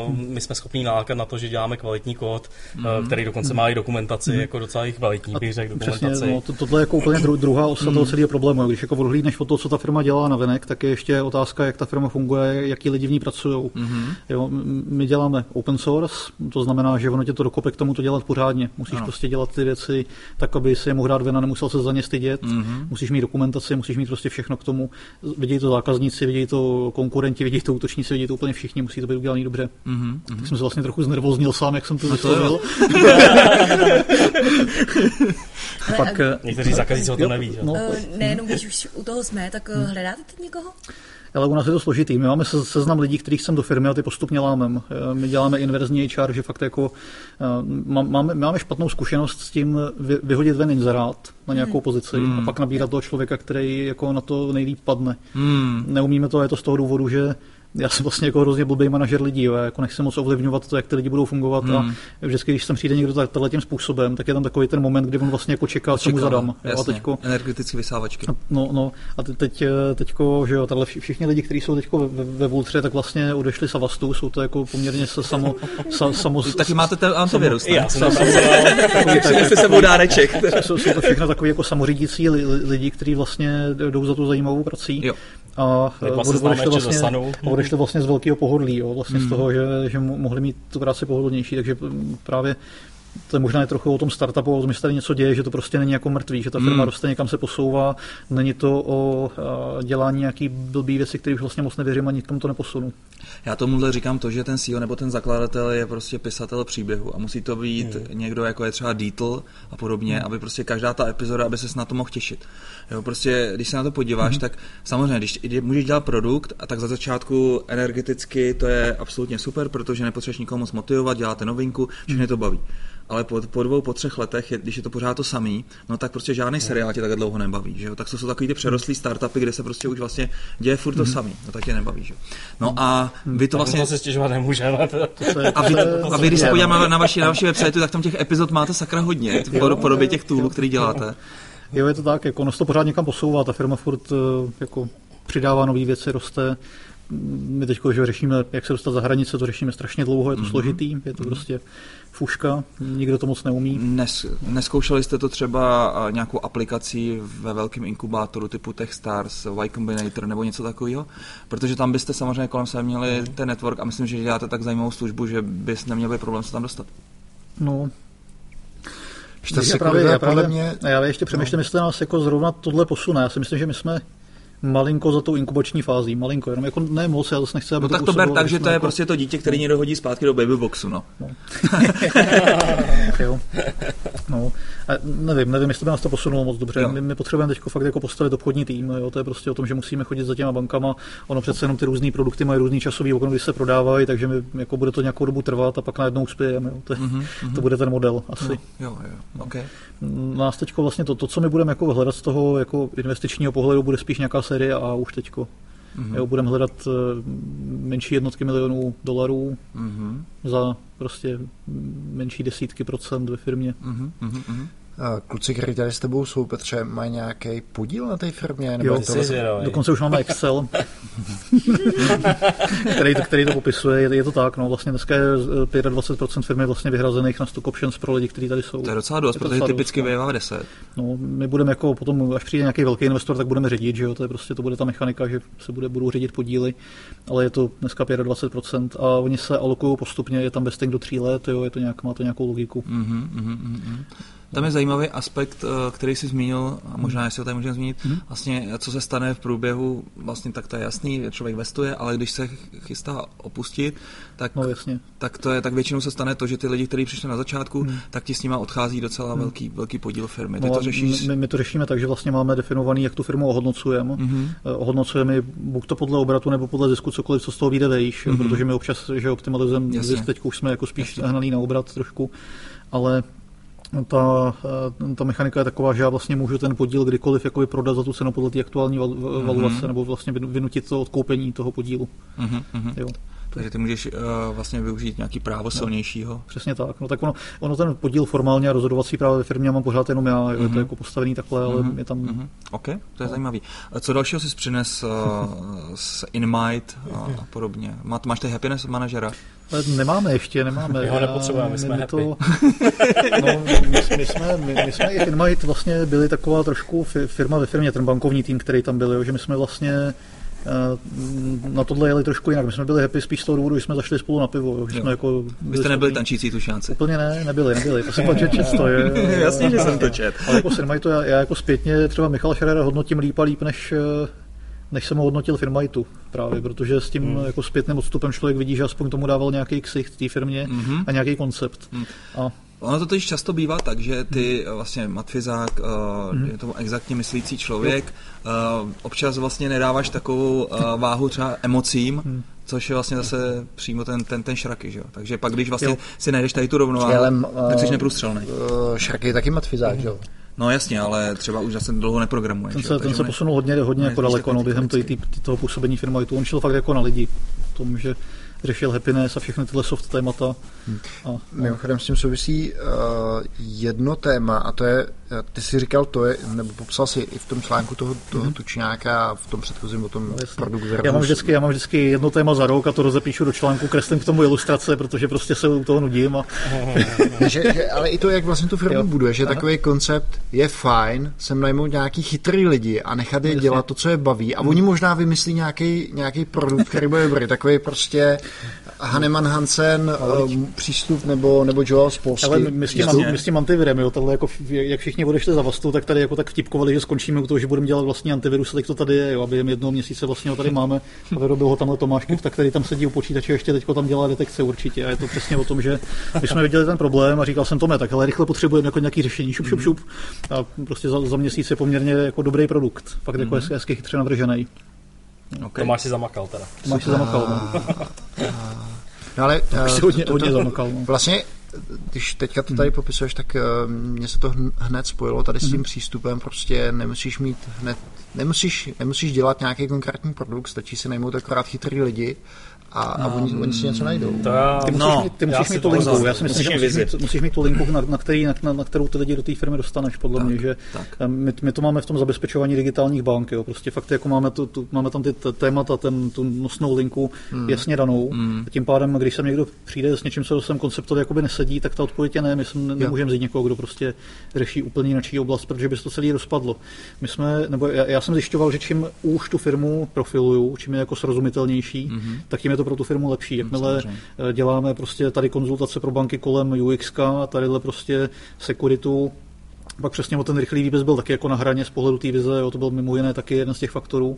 mm. my jsme schopni nákat na to, že děláme kvalitní kód, mm. který dokonce má i dokumentaci, jako docela kvalitní, bych řekl, dokumentaci. Přesně, no, to, tohle je jako úplně dru, druhá osa mm. toho celého problému. Když jako odhlídneš o to, co ta firma dělá na venek, tak je ještě otázka, jak ta firma funguje, jaký lidi v ní pracují. Mm-hmm. Jo, my děláme open source, to znamená, že ono tě to dokope k tomu to dělat pořádně. Musíš ano. prostě dělat ty věci tak, aby si je mohl hrát ven a nemusel se za ně stydět. Mm-hmm. Musíš mít dokumentaci, musíš mít prostě všechno k tomu. Vidějí to zákazníci, vidějí to konkurenti, vidějí to útočníci, vidějí to úplně všichni, musí to být udělané dobře. Mm-hmm. Tak jsem se vlastně trochu znervoznil sám, jak jsem to vyslovil. Pak, Někteří zákazníci o to neví. No, nejenom když už u toho jsme, tak hmm. hledáte teď někoho? Ale u nás je to složitý. My máme seznam lidí, kterých jsem do firmy a ty postupně lámem. Eh, my děláme inverzní HR, že fakt jako eh, máme, máme špatnou zkušenost s tím vyhodit ven inzerát na nějakou hmm. pozici hmm. a pak nabírat toho člověka, který jako na to nejlíp padne. Hmm. Neumíme to, je to z toho důvodu, že já jsem vlastně jako hrozně blbý manažer lidí, jo. jako nechci moc ovlivňovat to, jak ty lidi budou fungovat hmm. a vždycky, když sem přijde někdo takhle tím způsobem, tak je tam takový ten moment, kdy on vlastně jako čeká, co mu zadám. Jasně, a teďko, energetické vysávačky. No, no, a teď, teďko, že jo, tahle všichni lidi, kteří jsou teďko ve, ve Vultře, tak vlastně odešli z Avastu, jsou to jako poměrně se samo, sa, samo Taky máte ten antivirus, ne? Já jsem se sebou dáreček. Jsou, jsou to všechno takový jako samořídící lidi, kteří vlastně jdou za tu zajímavou prací. Jo a odešli vlastně, odešli vlastně z velkého pohodlí, jo, vlastně hmm. z toho, že, že mohli mít tu práci pohodlnější, takže právě to je možná je trochu o tom startupu, o tom, že se tady něco děje, že to prostě není jako mrtvý, že ta firma mm. roste, někam se posouvá, není to o dělání nějaký blbý věci, které už vlastně moc nevěřím a nikam to neposunu. Já tomuhle říkám to, že ten CEO nebo ten zakladatel je prostě pisatel příběhu a musí to být mm. někdo, jako je třeba Dietl a podobně, mm. aby prostě každá ta epizoda, aby se na to mohl těšit. Jo, prostě, když se na to podíváš, mm. tak samozřejmě, když můžeš dělat produkt, a tak za začátku energeticky to je absolutně super, protože nepotřebuješ nikomu moc motivovat, děláte novinku, všechny to baví ale po, po dvou, po třech letech, když je to pořád to samý, no tak prostě žádný seriál tě tak dlouho nebaví, že jo? Tak to jsou takový ty přerostlý startupy, kde se prostě už vlastně děje furt to mm. samý, no tak tě nebaví, že No a vy to vlastně... To se stěžovat nemůžeme. A vy, a vy když se podíváme na vaši, na vaši website, tak tam těch epizod máte sakra hodně, v podobě těch toolů, který děláte. Jo, je to tak, jako ono se to pořád někam posouvá, ta firma furt eh, jako přidává nové věci, roste. My teď, že řešíme, jak se dostat za hranice, to řešíme strašně dlouho, je to mm-hmm. složitý, je to mm-hmm. prostě fuška, nikdo to moc neumí. Nes, neskoušeli jste to třeba nějakou aplikací ve velkém inkubátoru typu Techstars, Y Combinator nebo něco takového? Protože tam byste samozřejmě kolem sebe měli ten network a myslím, že děláte tak zajímavou službu, že bys neměl být problém se tam dostat. No, já právě, já, právě, mě... já ještě přemýšlím, no. jestli nás jako zrovna tohle posune. Já si myslím, že my jsme malinko za tou inkubační fází, malinko, jenom jako ne moc, já zase nechci, aby No tak to ber tak, že to je jako... prostě to dítě, který někdo hodí zpátky do babyboxu, no. no. jo. No. A nevím, nevím, jestli by nás to posunulo moc dobře. My, my, potřebujeme teď fakt jako postavit obchodní tým, jo. to je prostě o tom, že musíme chodit za těma bankama, ono přece jenom ty různé produkty mají různý časový okno, kdy se prodávají, takže my, jako bude to nějakou dobu trvat a pak najednou uspějeme. Jo. To, mm-hmm. to bude ten model asi. No, jo, jo, okay. Nás teď vlastně to, to, co my budeme jako hledat z toho jako investičního pohledu, bude spíš nějaká série a už teďko. Mm-hmm. Jo, budeme hledat uh, menší jednotky milionů dolarů mm-hmm. za prostě menší desítky procent ve firmě. Mm-hmm. Kluci, kteří tady s tebou jsou, Petře, mají nějaký podíl na té firmě? Nebo jo, to vlastně, dokonce už máme Excel, který, to, který to popisuje. Je, je, to tak, no, vlastně dneska je 25% firmy vlastně vyhrazených na stock options pro lidi, kteří tady jsou. To je docela dost, je protože typicky vyjevá 10. No, my budeme jako potom, až přijde nějaký velký investor, tak budeme řídit, že jo, to je prostě, to bude ta mechanika, že se bude, budou řídit podíly, ale je to dneska 25% a oni se alokují postupně, je tam vesting do tří let, jo, je to nějak, má to nějakou logiku. Mm-hmm, mm-hmm. Tam je zajímavý aspekt, eh, který jsi zmínil, a možná jestli ho tady můžeme zmínit, mm-hmm. vlastně co se stane v průběhu, vlastně tak to je jasný, člověk vestuje, ale když se chystá opustit, tak, no, jasně. tak, to je, tak většinou se stane to, že ty lidi, kteří přišli na začátku, mm. tak ti s nima odchází docela mm. velký, velký podíl firmy. Ty no, to řešíš... my, my, to řešíme tak, že vlastně máme definovaný, jak tu firmu ohodnocujeme. Mm-hmm. Ohodnocujeme buď to podle obratu nebo podle zisku, cokoliv, co z toho vyjde vejš, mm-hmm. protože my občas, že optimalizujeme zisk, teď už jsme jako spíš hnaný na obrat trošku, ale ta, eh, ta mechanika je taková, že já vlastně můžu ten podíl kdykoliv jakoby prodat za tu cenu podle té aktuální mhm. valuace, mm-hmm. nebo vlastně vynutit to odkoupení toho podílu. Mm-hmm. Jo. Takže ty můžeš uh, vlastně využít nějaký právo no, silnějšího. Přesně tak. No tak ono, ono ten podíl formálně a rozhodovací právo ve firmě mám pořád jenom já, mm-hmm. je to mhm. jako postavený takhle, ale mm-hmm. je tam... Mm-hmm. OK, to je no. zajímavý. Co dalšího jsi přines uh, z InMight a, a podobně? Má, máš ty happiness manažera? Nemáme ještě, nemáme. My ho nepotřebujeme, my jsme my to, no, my, my, jsme, my, my jsme i Inmite vlastně byli taková trošku firma ve firmě, ten bankovní tým, který tam byl, jo, že my jsme vlastně eh, na tohle jeli trošku jinak. My jsme byli happy spíš z toho důvodu, že jsme zašli spolu na pivo. Jo, jsme jako Vy jste nebyli tančící tušánci? Úplně ne, nebyli, nebyli. To jsem pak čet, čet to je. Jasně, že jsem to čet. Ale jako to já, já, jako zpětně třeba Michal Šerera hodnotím líp a líp, než eh, než jsem ho hodnotil firmajtu právě, protože s tím hmm. jako zpětným odstupem člověk vidí, že aspoň tomu dával nějaký ksicht té firmě hmm. a nějaký koncept. Hmm. A Ono to totiž často bývá tak, že ty hmm. vlastně matfizák, hmm. je to exaktně myslící člověk, jo. občas vlastně nedáváš takovou váhu třeba emocím, hmm. což je vlastně zase přímo ten, ten, ten šraky, že jo? Takže pak, když vlastně jo. si najdeš tady tu rovnováhu, tak jsi neprůstřelný. Uh, šraky je taky matfizák, hmm. že jo? No jasně, ale třeba už zase dlouho neprogramuje. Ten se, ten se posunul hodně, hodně jako daleko no, během toho působení firmy. On šel fakt jako na lidi. Tom, že řešil happiness a všechny tyhle soft témata. Hmm. A, Mimochodem s tím souvisí uh, jedno téma a to je, eh, ty jsi říkal to je, nebo popsal si i v tom článku toho, toho mm-hmm. tučňáka v tom předchozím o tom no, produktu. Já mám, vždycky, já mám vždycky jedno téma za rok a to rozepíšu do článku, kreslím k tomu ilustrace, protože prostě se u toho nudím. A... že, že, ale i to, jak vlastně tu firmu buduje, že Aha. takový koncept je fajn, sem najmout nějaký chytrý lidi a nechat je Jasně. dělat to, co je baví a mm. oni možná vymyslí nějaký, nějaký produkt, který bude dobrý, takový prostě Haneman Hansen, um, přístup nebo, nebo Joel Spolsky. Ale my, my, s tím, my s tím antivirem, jo, tohle jako, jak všichni odešli za vastu, tak tady jako tak vtipkovali, že skončíme u toho, že budeme dělat vlastní antivirus, tak to tady je, jo, a během jednoho měsíce vlastně ho tady máme a vyrobil ho tamhle Tomáš tak který tam sedí u počítače, ještě teď tam dělá detekce určitě a je to přesně o tom, že my jsme viděli ten problém a říkal jsem Tome, tak ale rychle potřebujeme jako nějaký řešení, šup, šup, šup. A prostě za, za měsíc je poměrně jako dobrý produkt, fakt jako mm-hmm. hezky chytře navržený. Okay. Tomáš si zamakal teda. Tomáš si zamakal, no. no ale... Uh, si hodně, hodně zamakal, no. Vlastně když teďka to tady popisuješ, tak uh, mně se to hned spojilo tady s tím mm-hmm. přístupem, prostě nemusíš mít hned, nemusíš, nemusíš dělat nějaký konkrétní produkt, stačí si najmout akorát chytrý lidi a, a no, oni, oni si něco najdou. To já, ty musíš, no, mít, ty musíš mít tu linku, já si myslím, že musíš mít, musíš mít tu linku, na, na, který, na, na, na kterou ty lidi do té firmy dostaneš, podle tak, mě, že tak. My, my, to máme v tom zabezpečování digitálních bank, jo, prostě fakt jako máme, tu, tu, máme tam ty témata, ten, tu nosnou linku hmm. jasně danou, hmm. a tím pádem, když sem někdo přijde s něčím, co sem konceptově jakoby nesedí, tak ta odpověď je ne, my jsme, nemůžeme vzít někoho, kdo prostě řeší úplně jinou oblast, protože by se to celý rozpadlo. My jsme, nebo já, já jsem zjišťoval, že čím už tu firmu profiluju, čím je jako srozumitelnější, hmm. tak tím je to pro tu firmu lepší jakmile Samozřejmě. Eh, děláme prostě tady konzultace pro banky kolem UX, tadyhle prostě sekuritu, pak přesně o ten rychlý výběz byl taky jako na hraně z pohledu té vize, jo, to byl mimo jiné taky jeden z těch faktorů.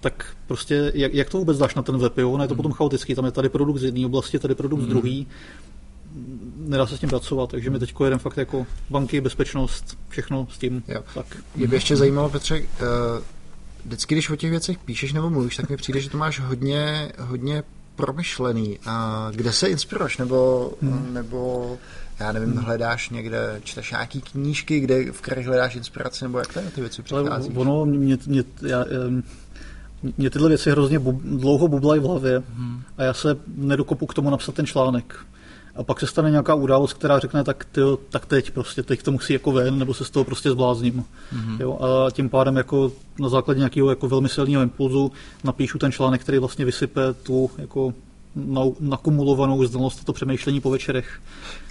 Tak prostě, jak, jak to vůbec dáš na ten web, jo? Ono je to hmm. potom chaotický, tam je tady produkt z jedné oblasti, tady produkt hmm. z druhé, nedá se s tím pracovat, takže my teď jedeme fakt jako banky, bezpečnost, všechno s tím. Jo. Tak. Mě by ještě zajímalo, Petře, uh, vždycky, když o těch věcech píšeš nebo mluvíš, tak mi přijde, že to máš hodně, hodně promyšlený. A kde se inspiruješ? Nebo, hmm. nebo já nevím, hmm. hledáš někde, čteš nějaký knížky, kde, v kterých hledáš inspiraci, nebo jak to ty věci přichází? Ono, mě, mě, já, mě tyhle věci hrozně bub, dlouho bublají v hlavě hmm. a já se nedokopu k tomu napsat ten článek. A pak se stane nějaká událost, která řekne, tak, tyjo, tak teď prostě, teď to musí jako ven, nebo se z toho prostě zblázním. Mm-hmm. Jo, a tím pádem jako na základě nějakého jako velmi silného impulzu napíšu ten článek, který vlastně vysype tu jako nakumulovanou znalost to přemýšlení po večerech.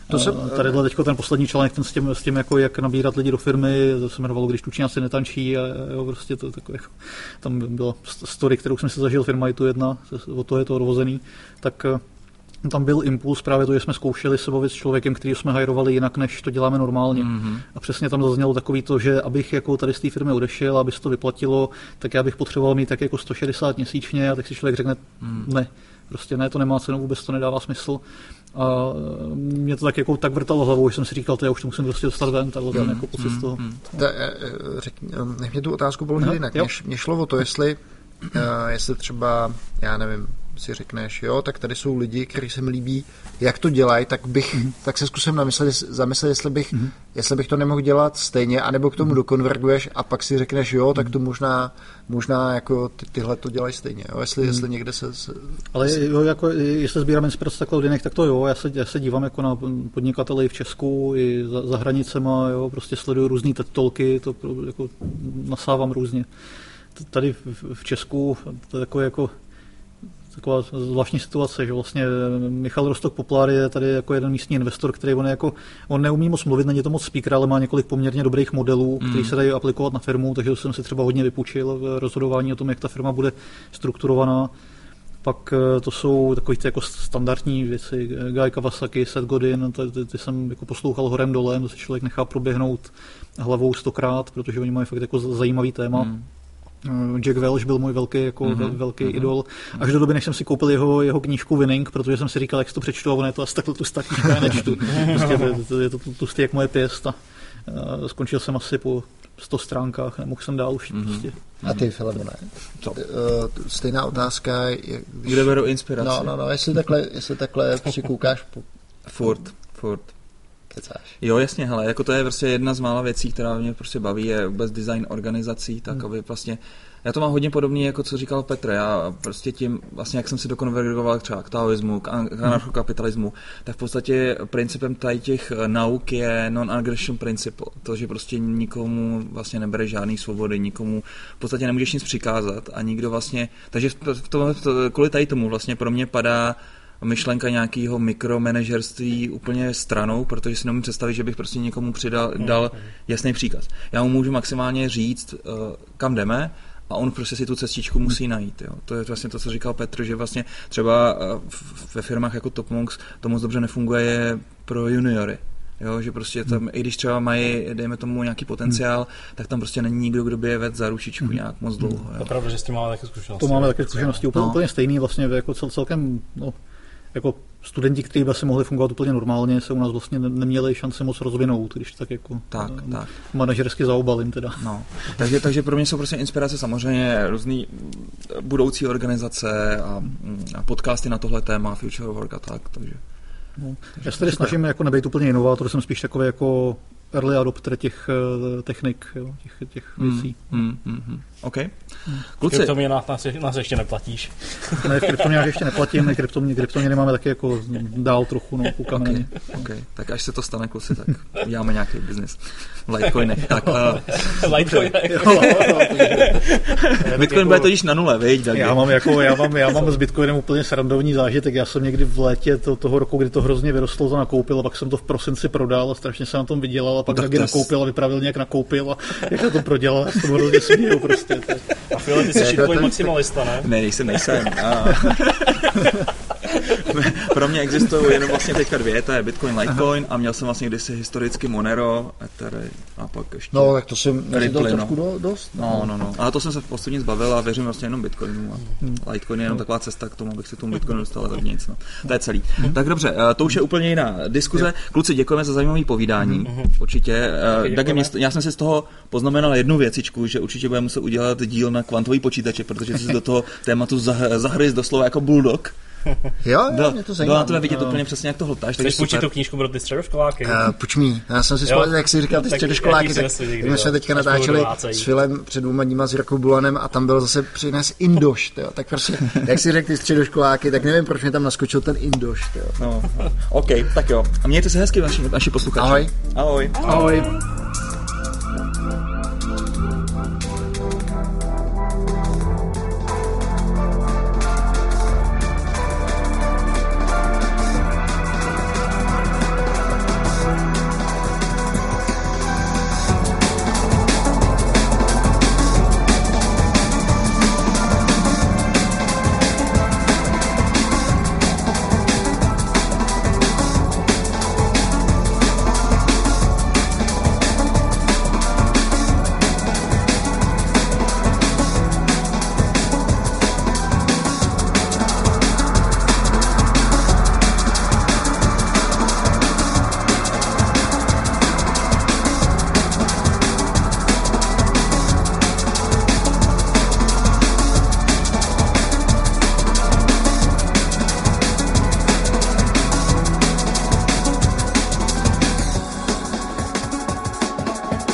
To se... Tady teď ten poslední článek, ten s tím, s tím jako jak nabírat lidi do firmy, to se jmenovalo, když tučňáci netančí a jo, prostě to takové, jako, tam byla story, kterou jsem si zažil, firma je tu jedna, od toho je to odvozený, tak eh, tam byl impuls právě to, že jsme zkoušeli se bavit s člověkem, který jsme hajrovali jinak, než to děláme normálně. Mm-hmm. A přesně tam zaznělo takový to, že abych jako tady z té firmy odešel, aby se to vyplatilo, tak já bych potřeboval mít tak jako 160 měsíčně a tak si člověk řekne, mm. ne, prostě ne, to nemá cenu, vůbec to nedává smysl. A mě to tak jako tak vrtalo hlavou, že jsem si říkal, to já už to musím prostě dostat ven, takhle ten jako pocit z toho. Hmm. Ta, eh, řekni, eh, nech mě tu otázku položit no, jinak. Mě šlo o to, jestli, jestli třeba, já nevím, si řekneš, jo, tak tady jsou lidi, kteří se mi líbí, jak to dělají, tak bych, mm-hmm. tak se zkusím namyslet, zamyslet, jestli bych, mm-hmm. jestli bych to nemohl dělat stejně, anebo k tomu mm-hmm. dokonverguješ a pak si řekneš, jo, tak to mhm. možná, možná jako ty, tyhle to dělají stejně, jo, jestli, mm-hmm. jestli někde se... se Ale jo, jako, jestli sbírám inspirace takhle od jiných, tak to jo, já se, já se dívám jako na podnikatele v Česku i za, za hranicema, jo, prostě sleduju různý tetolky, to jako nasávám různě. Tady v Česku to je takové jako taková zvláštní situace, že vlastně Michal Rostok Poplár je tady jako jeden místní investor, který on, jako, on neumí moc mluvit, není to moc speaker, ale má několik poměrně dobrých modelů, mm. který se dají aplikovat na firmu, takže jsem si třeba hodně vypůjčil v rozhodování o tom, jak ta firma bude strukturovaná. Pak eh, to jsou takové ty jako standardní věci, Guy Kawasaki, Seth Godin, ty, ty, ty jsem jako poslouchal horem dolem, to se člověk nechá proběhnout hlavou stokrát, protože oni mají fakt jako zajímavý téma. Mm. Eh, Jack Welch byl můj velký, jako mm-hmm. velký mm-hmm. idol. Až do doby, než jsem si koupil jeho, jeho knížku Winning, protože jsem si říkal, jak si to přečtu, a on je to asi takhle tlustá knížka, já nečtu. prostě je to, je to tlustý jak moje pěst a uh, skončil jsem asi po 100 stránkách, nemohl jsem dál už. Mm-hmm. Prostě. A ty, Filemone? Co? Uh, stejná otázka. Je, Kde beru inspiraci? No, no, no, jestli takhle, jestli takhle koukáš po... Furt, furt. Kecáš. Jo, jasně, hele, jako to je prostě jedna z mála věcí, která mě prostě baví, je vůbec design organizací, tak hmm. aby vlastně, já to mám hodně podobný, jako co říkal Petr, já prostě tím, vlastně jak jsem si dokonvergoval třeba k taoismu, k hmm. anarchokapitalismu, tak v podstatě principem tady těch nauk je non-aggression principle, to, že prostě nikomu vlastně nebere žádný svobody, nikomu v podstatě nemůžeš nic přikázat a nikdo vlastně, takže v tom, kvůli tady tomu vlastně pro mě padá myšlenka nějakého mikromanažerství úplně stranou, protože si nemůžu představit, že bych prostě někomu přidal, dal jasný příkaz. Já mu můžu maximálně říct, uh, kam jdeme, a on prostě si tu cestičku musí najít. Jo. To je vlastně to, co říkal Petr, že vlastně třeba eh, ve firmách jako Top Monks to moc dobře nefunguje pro juniory. Jo, že prostě tam, hmm. i když třeba mají, dejme tomu, nějaký potenciál, hmm. tak tam prostě není nikdo, kdo by je vedl za ručičku hmm. nějak moc dlouho. Jo. To pravda, že s tím máme také zkušenosti. To máme také zkušenosti, úplně, no. úplně stejný vlastně, jako cel, celkem, no, jako studenti, kteří by si mohli fungovat úplně normálně, se u nás vlastně neměli šanci moc rozvinout, když tak jako tak, uh, tak. manažersky zaobalím teda. No. takže, takže pro mě jsou prostě inspirace samozřejmě různý budoucí organizace a, a podcasty na tohle téma, Future Work a tak, takže No. Já se tady snažím jako nebejt úplně inovátor, jsem spíš takový jako early adopter těch uh, technik, jo, těch, těch hmm, věcí. Mm, mm, mm. OK. Hmm. Kluci. Kryptoměn nás, nás ještě neplatíš. ne, v kryptoměnách ještě neplatím, ne, kryptoměny, kryptoměny máme taky jako dál trochu, no, koukáme okay, okay. Tak až se to stane, kluci, tak uděláme nějaký biznis v Litecoinech. Tak, uh, Litecoinech. Bitcoin bude totiž na nule, viď? Já mám, jako, já, mám, já mám s Bitcoinem úplně srandovní zážitek. Já jsem někdy v létě to, toho roku, kdy to hrozně vyrostlo, to nakoupil a pak jsem to v prosinci prodal a strašně se na tom vydělal a pak taky nakoupil a vypravil nějak nakoupil a jak to prodělal, já jsem hrozně prostě. A File, ty jsi shitcoin maximalista, ne? Ne, nejsem, nejsem. A... Pro mě existují jenom vlastně teďka dvě, to je Bitcoin, Litecoin a měl jsem vlastně kdysi historicky Monero, Ether a pak ještě No, tak to jsem Ripple, no. trošku do, dost. No, no, no. Ale to jsem se v poslední zbavil a věřím vlastně jenom Bitcoinu. A hmm. Litecoin je jenom taková cesta k tomu, abych si tomu Bitcoinu dostal, tak nic. No. To je celý. Hmm. Tak dobře, eh, to už je úplně jiná diskuze. Kluci, děkujeme za zajímavé povídání. Hmm. Určitě. Tak já jsem si z toho poznamenal jednu věcičku, že určitě budeme muset udělat díl na kvantový počítače, protože jsi do toho tématu zahryz doslova jako bulldog. Jo, Bylo, mě to zajímá. na tebe vidět No. úplně přesně, jak to hltáš. Takže půjčit tu knížku pro ty středoškoláky? Uh, pojď mi, já jsem si Jo. vzpomněl, jak jsi říkal, ty středoškoláky, tak my jsme jo. teďka natáčeli s Filem před dvěma dníma s Jirkou Bulanem a tam byl zase přines Indoš, tyjo. tak prostě, jak si řekl ty středoškoláky, tak nevím, proč mě tam naskočil ten Indoš, tyjo. No, OK, tak jo. A mějte se hezky, naši, naši posluchači. Ahoj. Ahoj. Ahoj.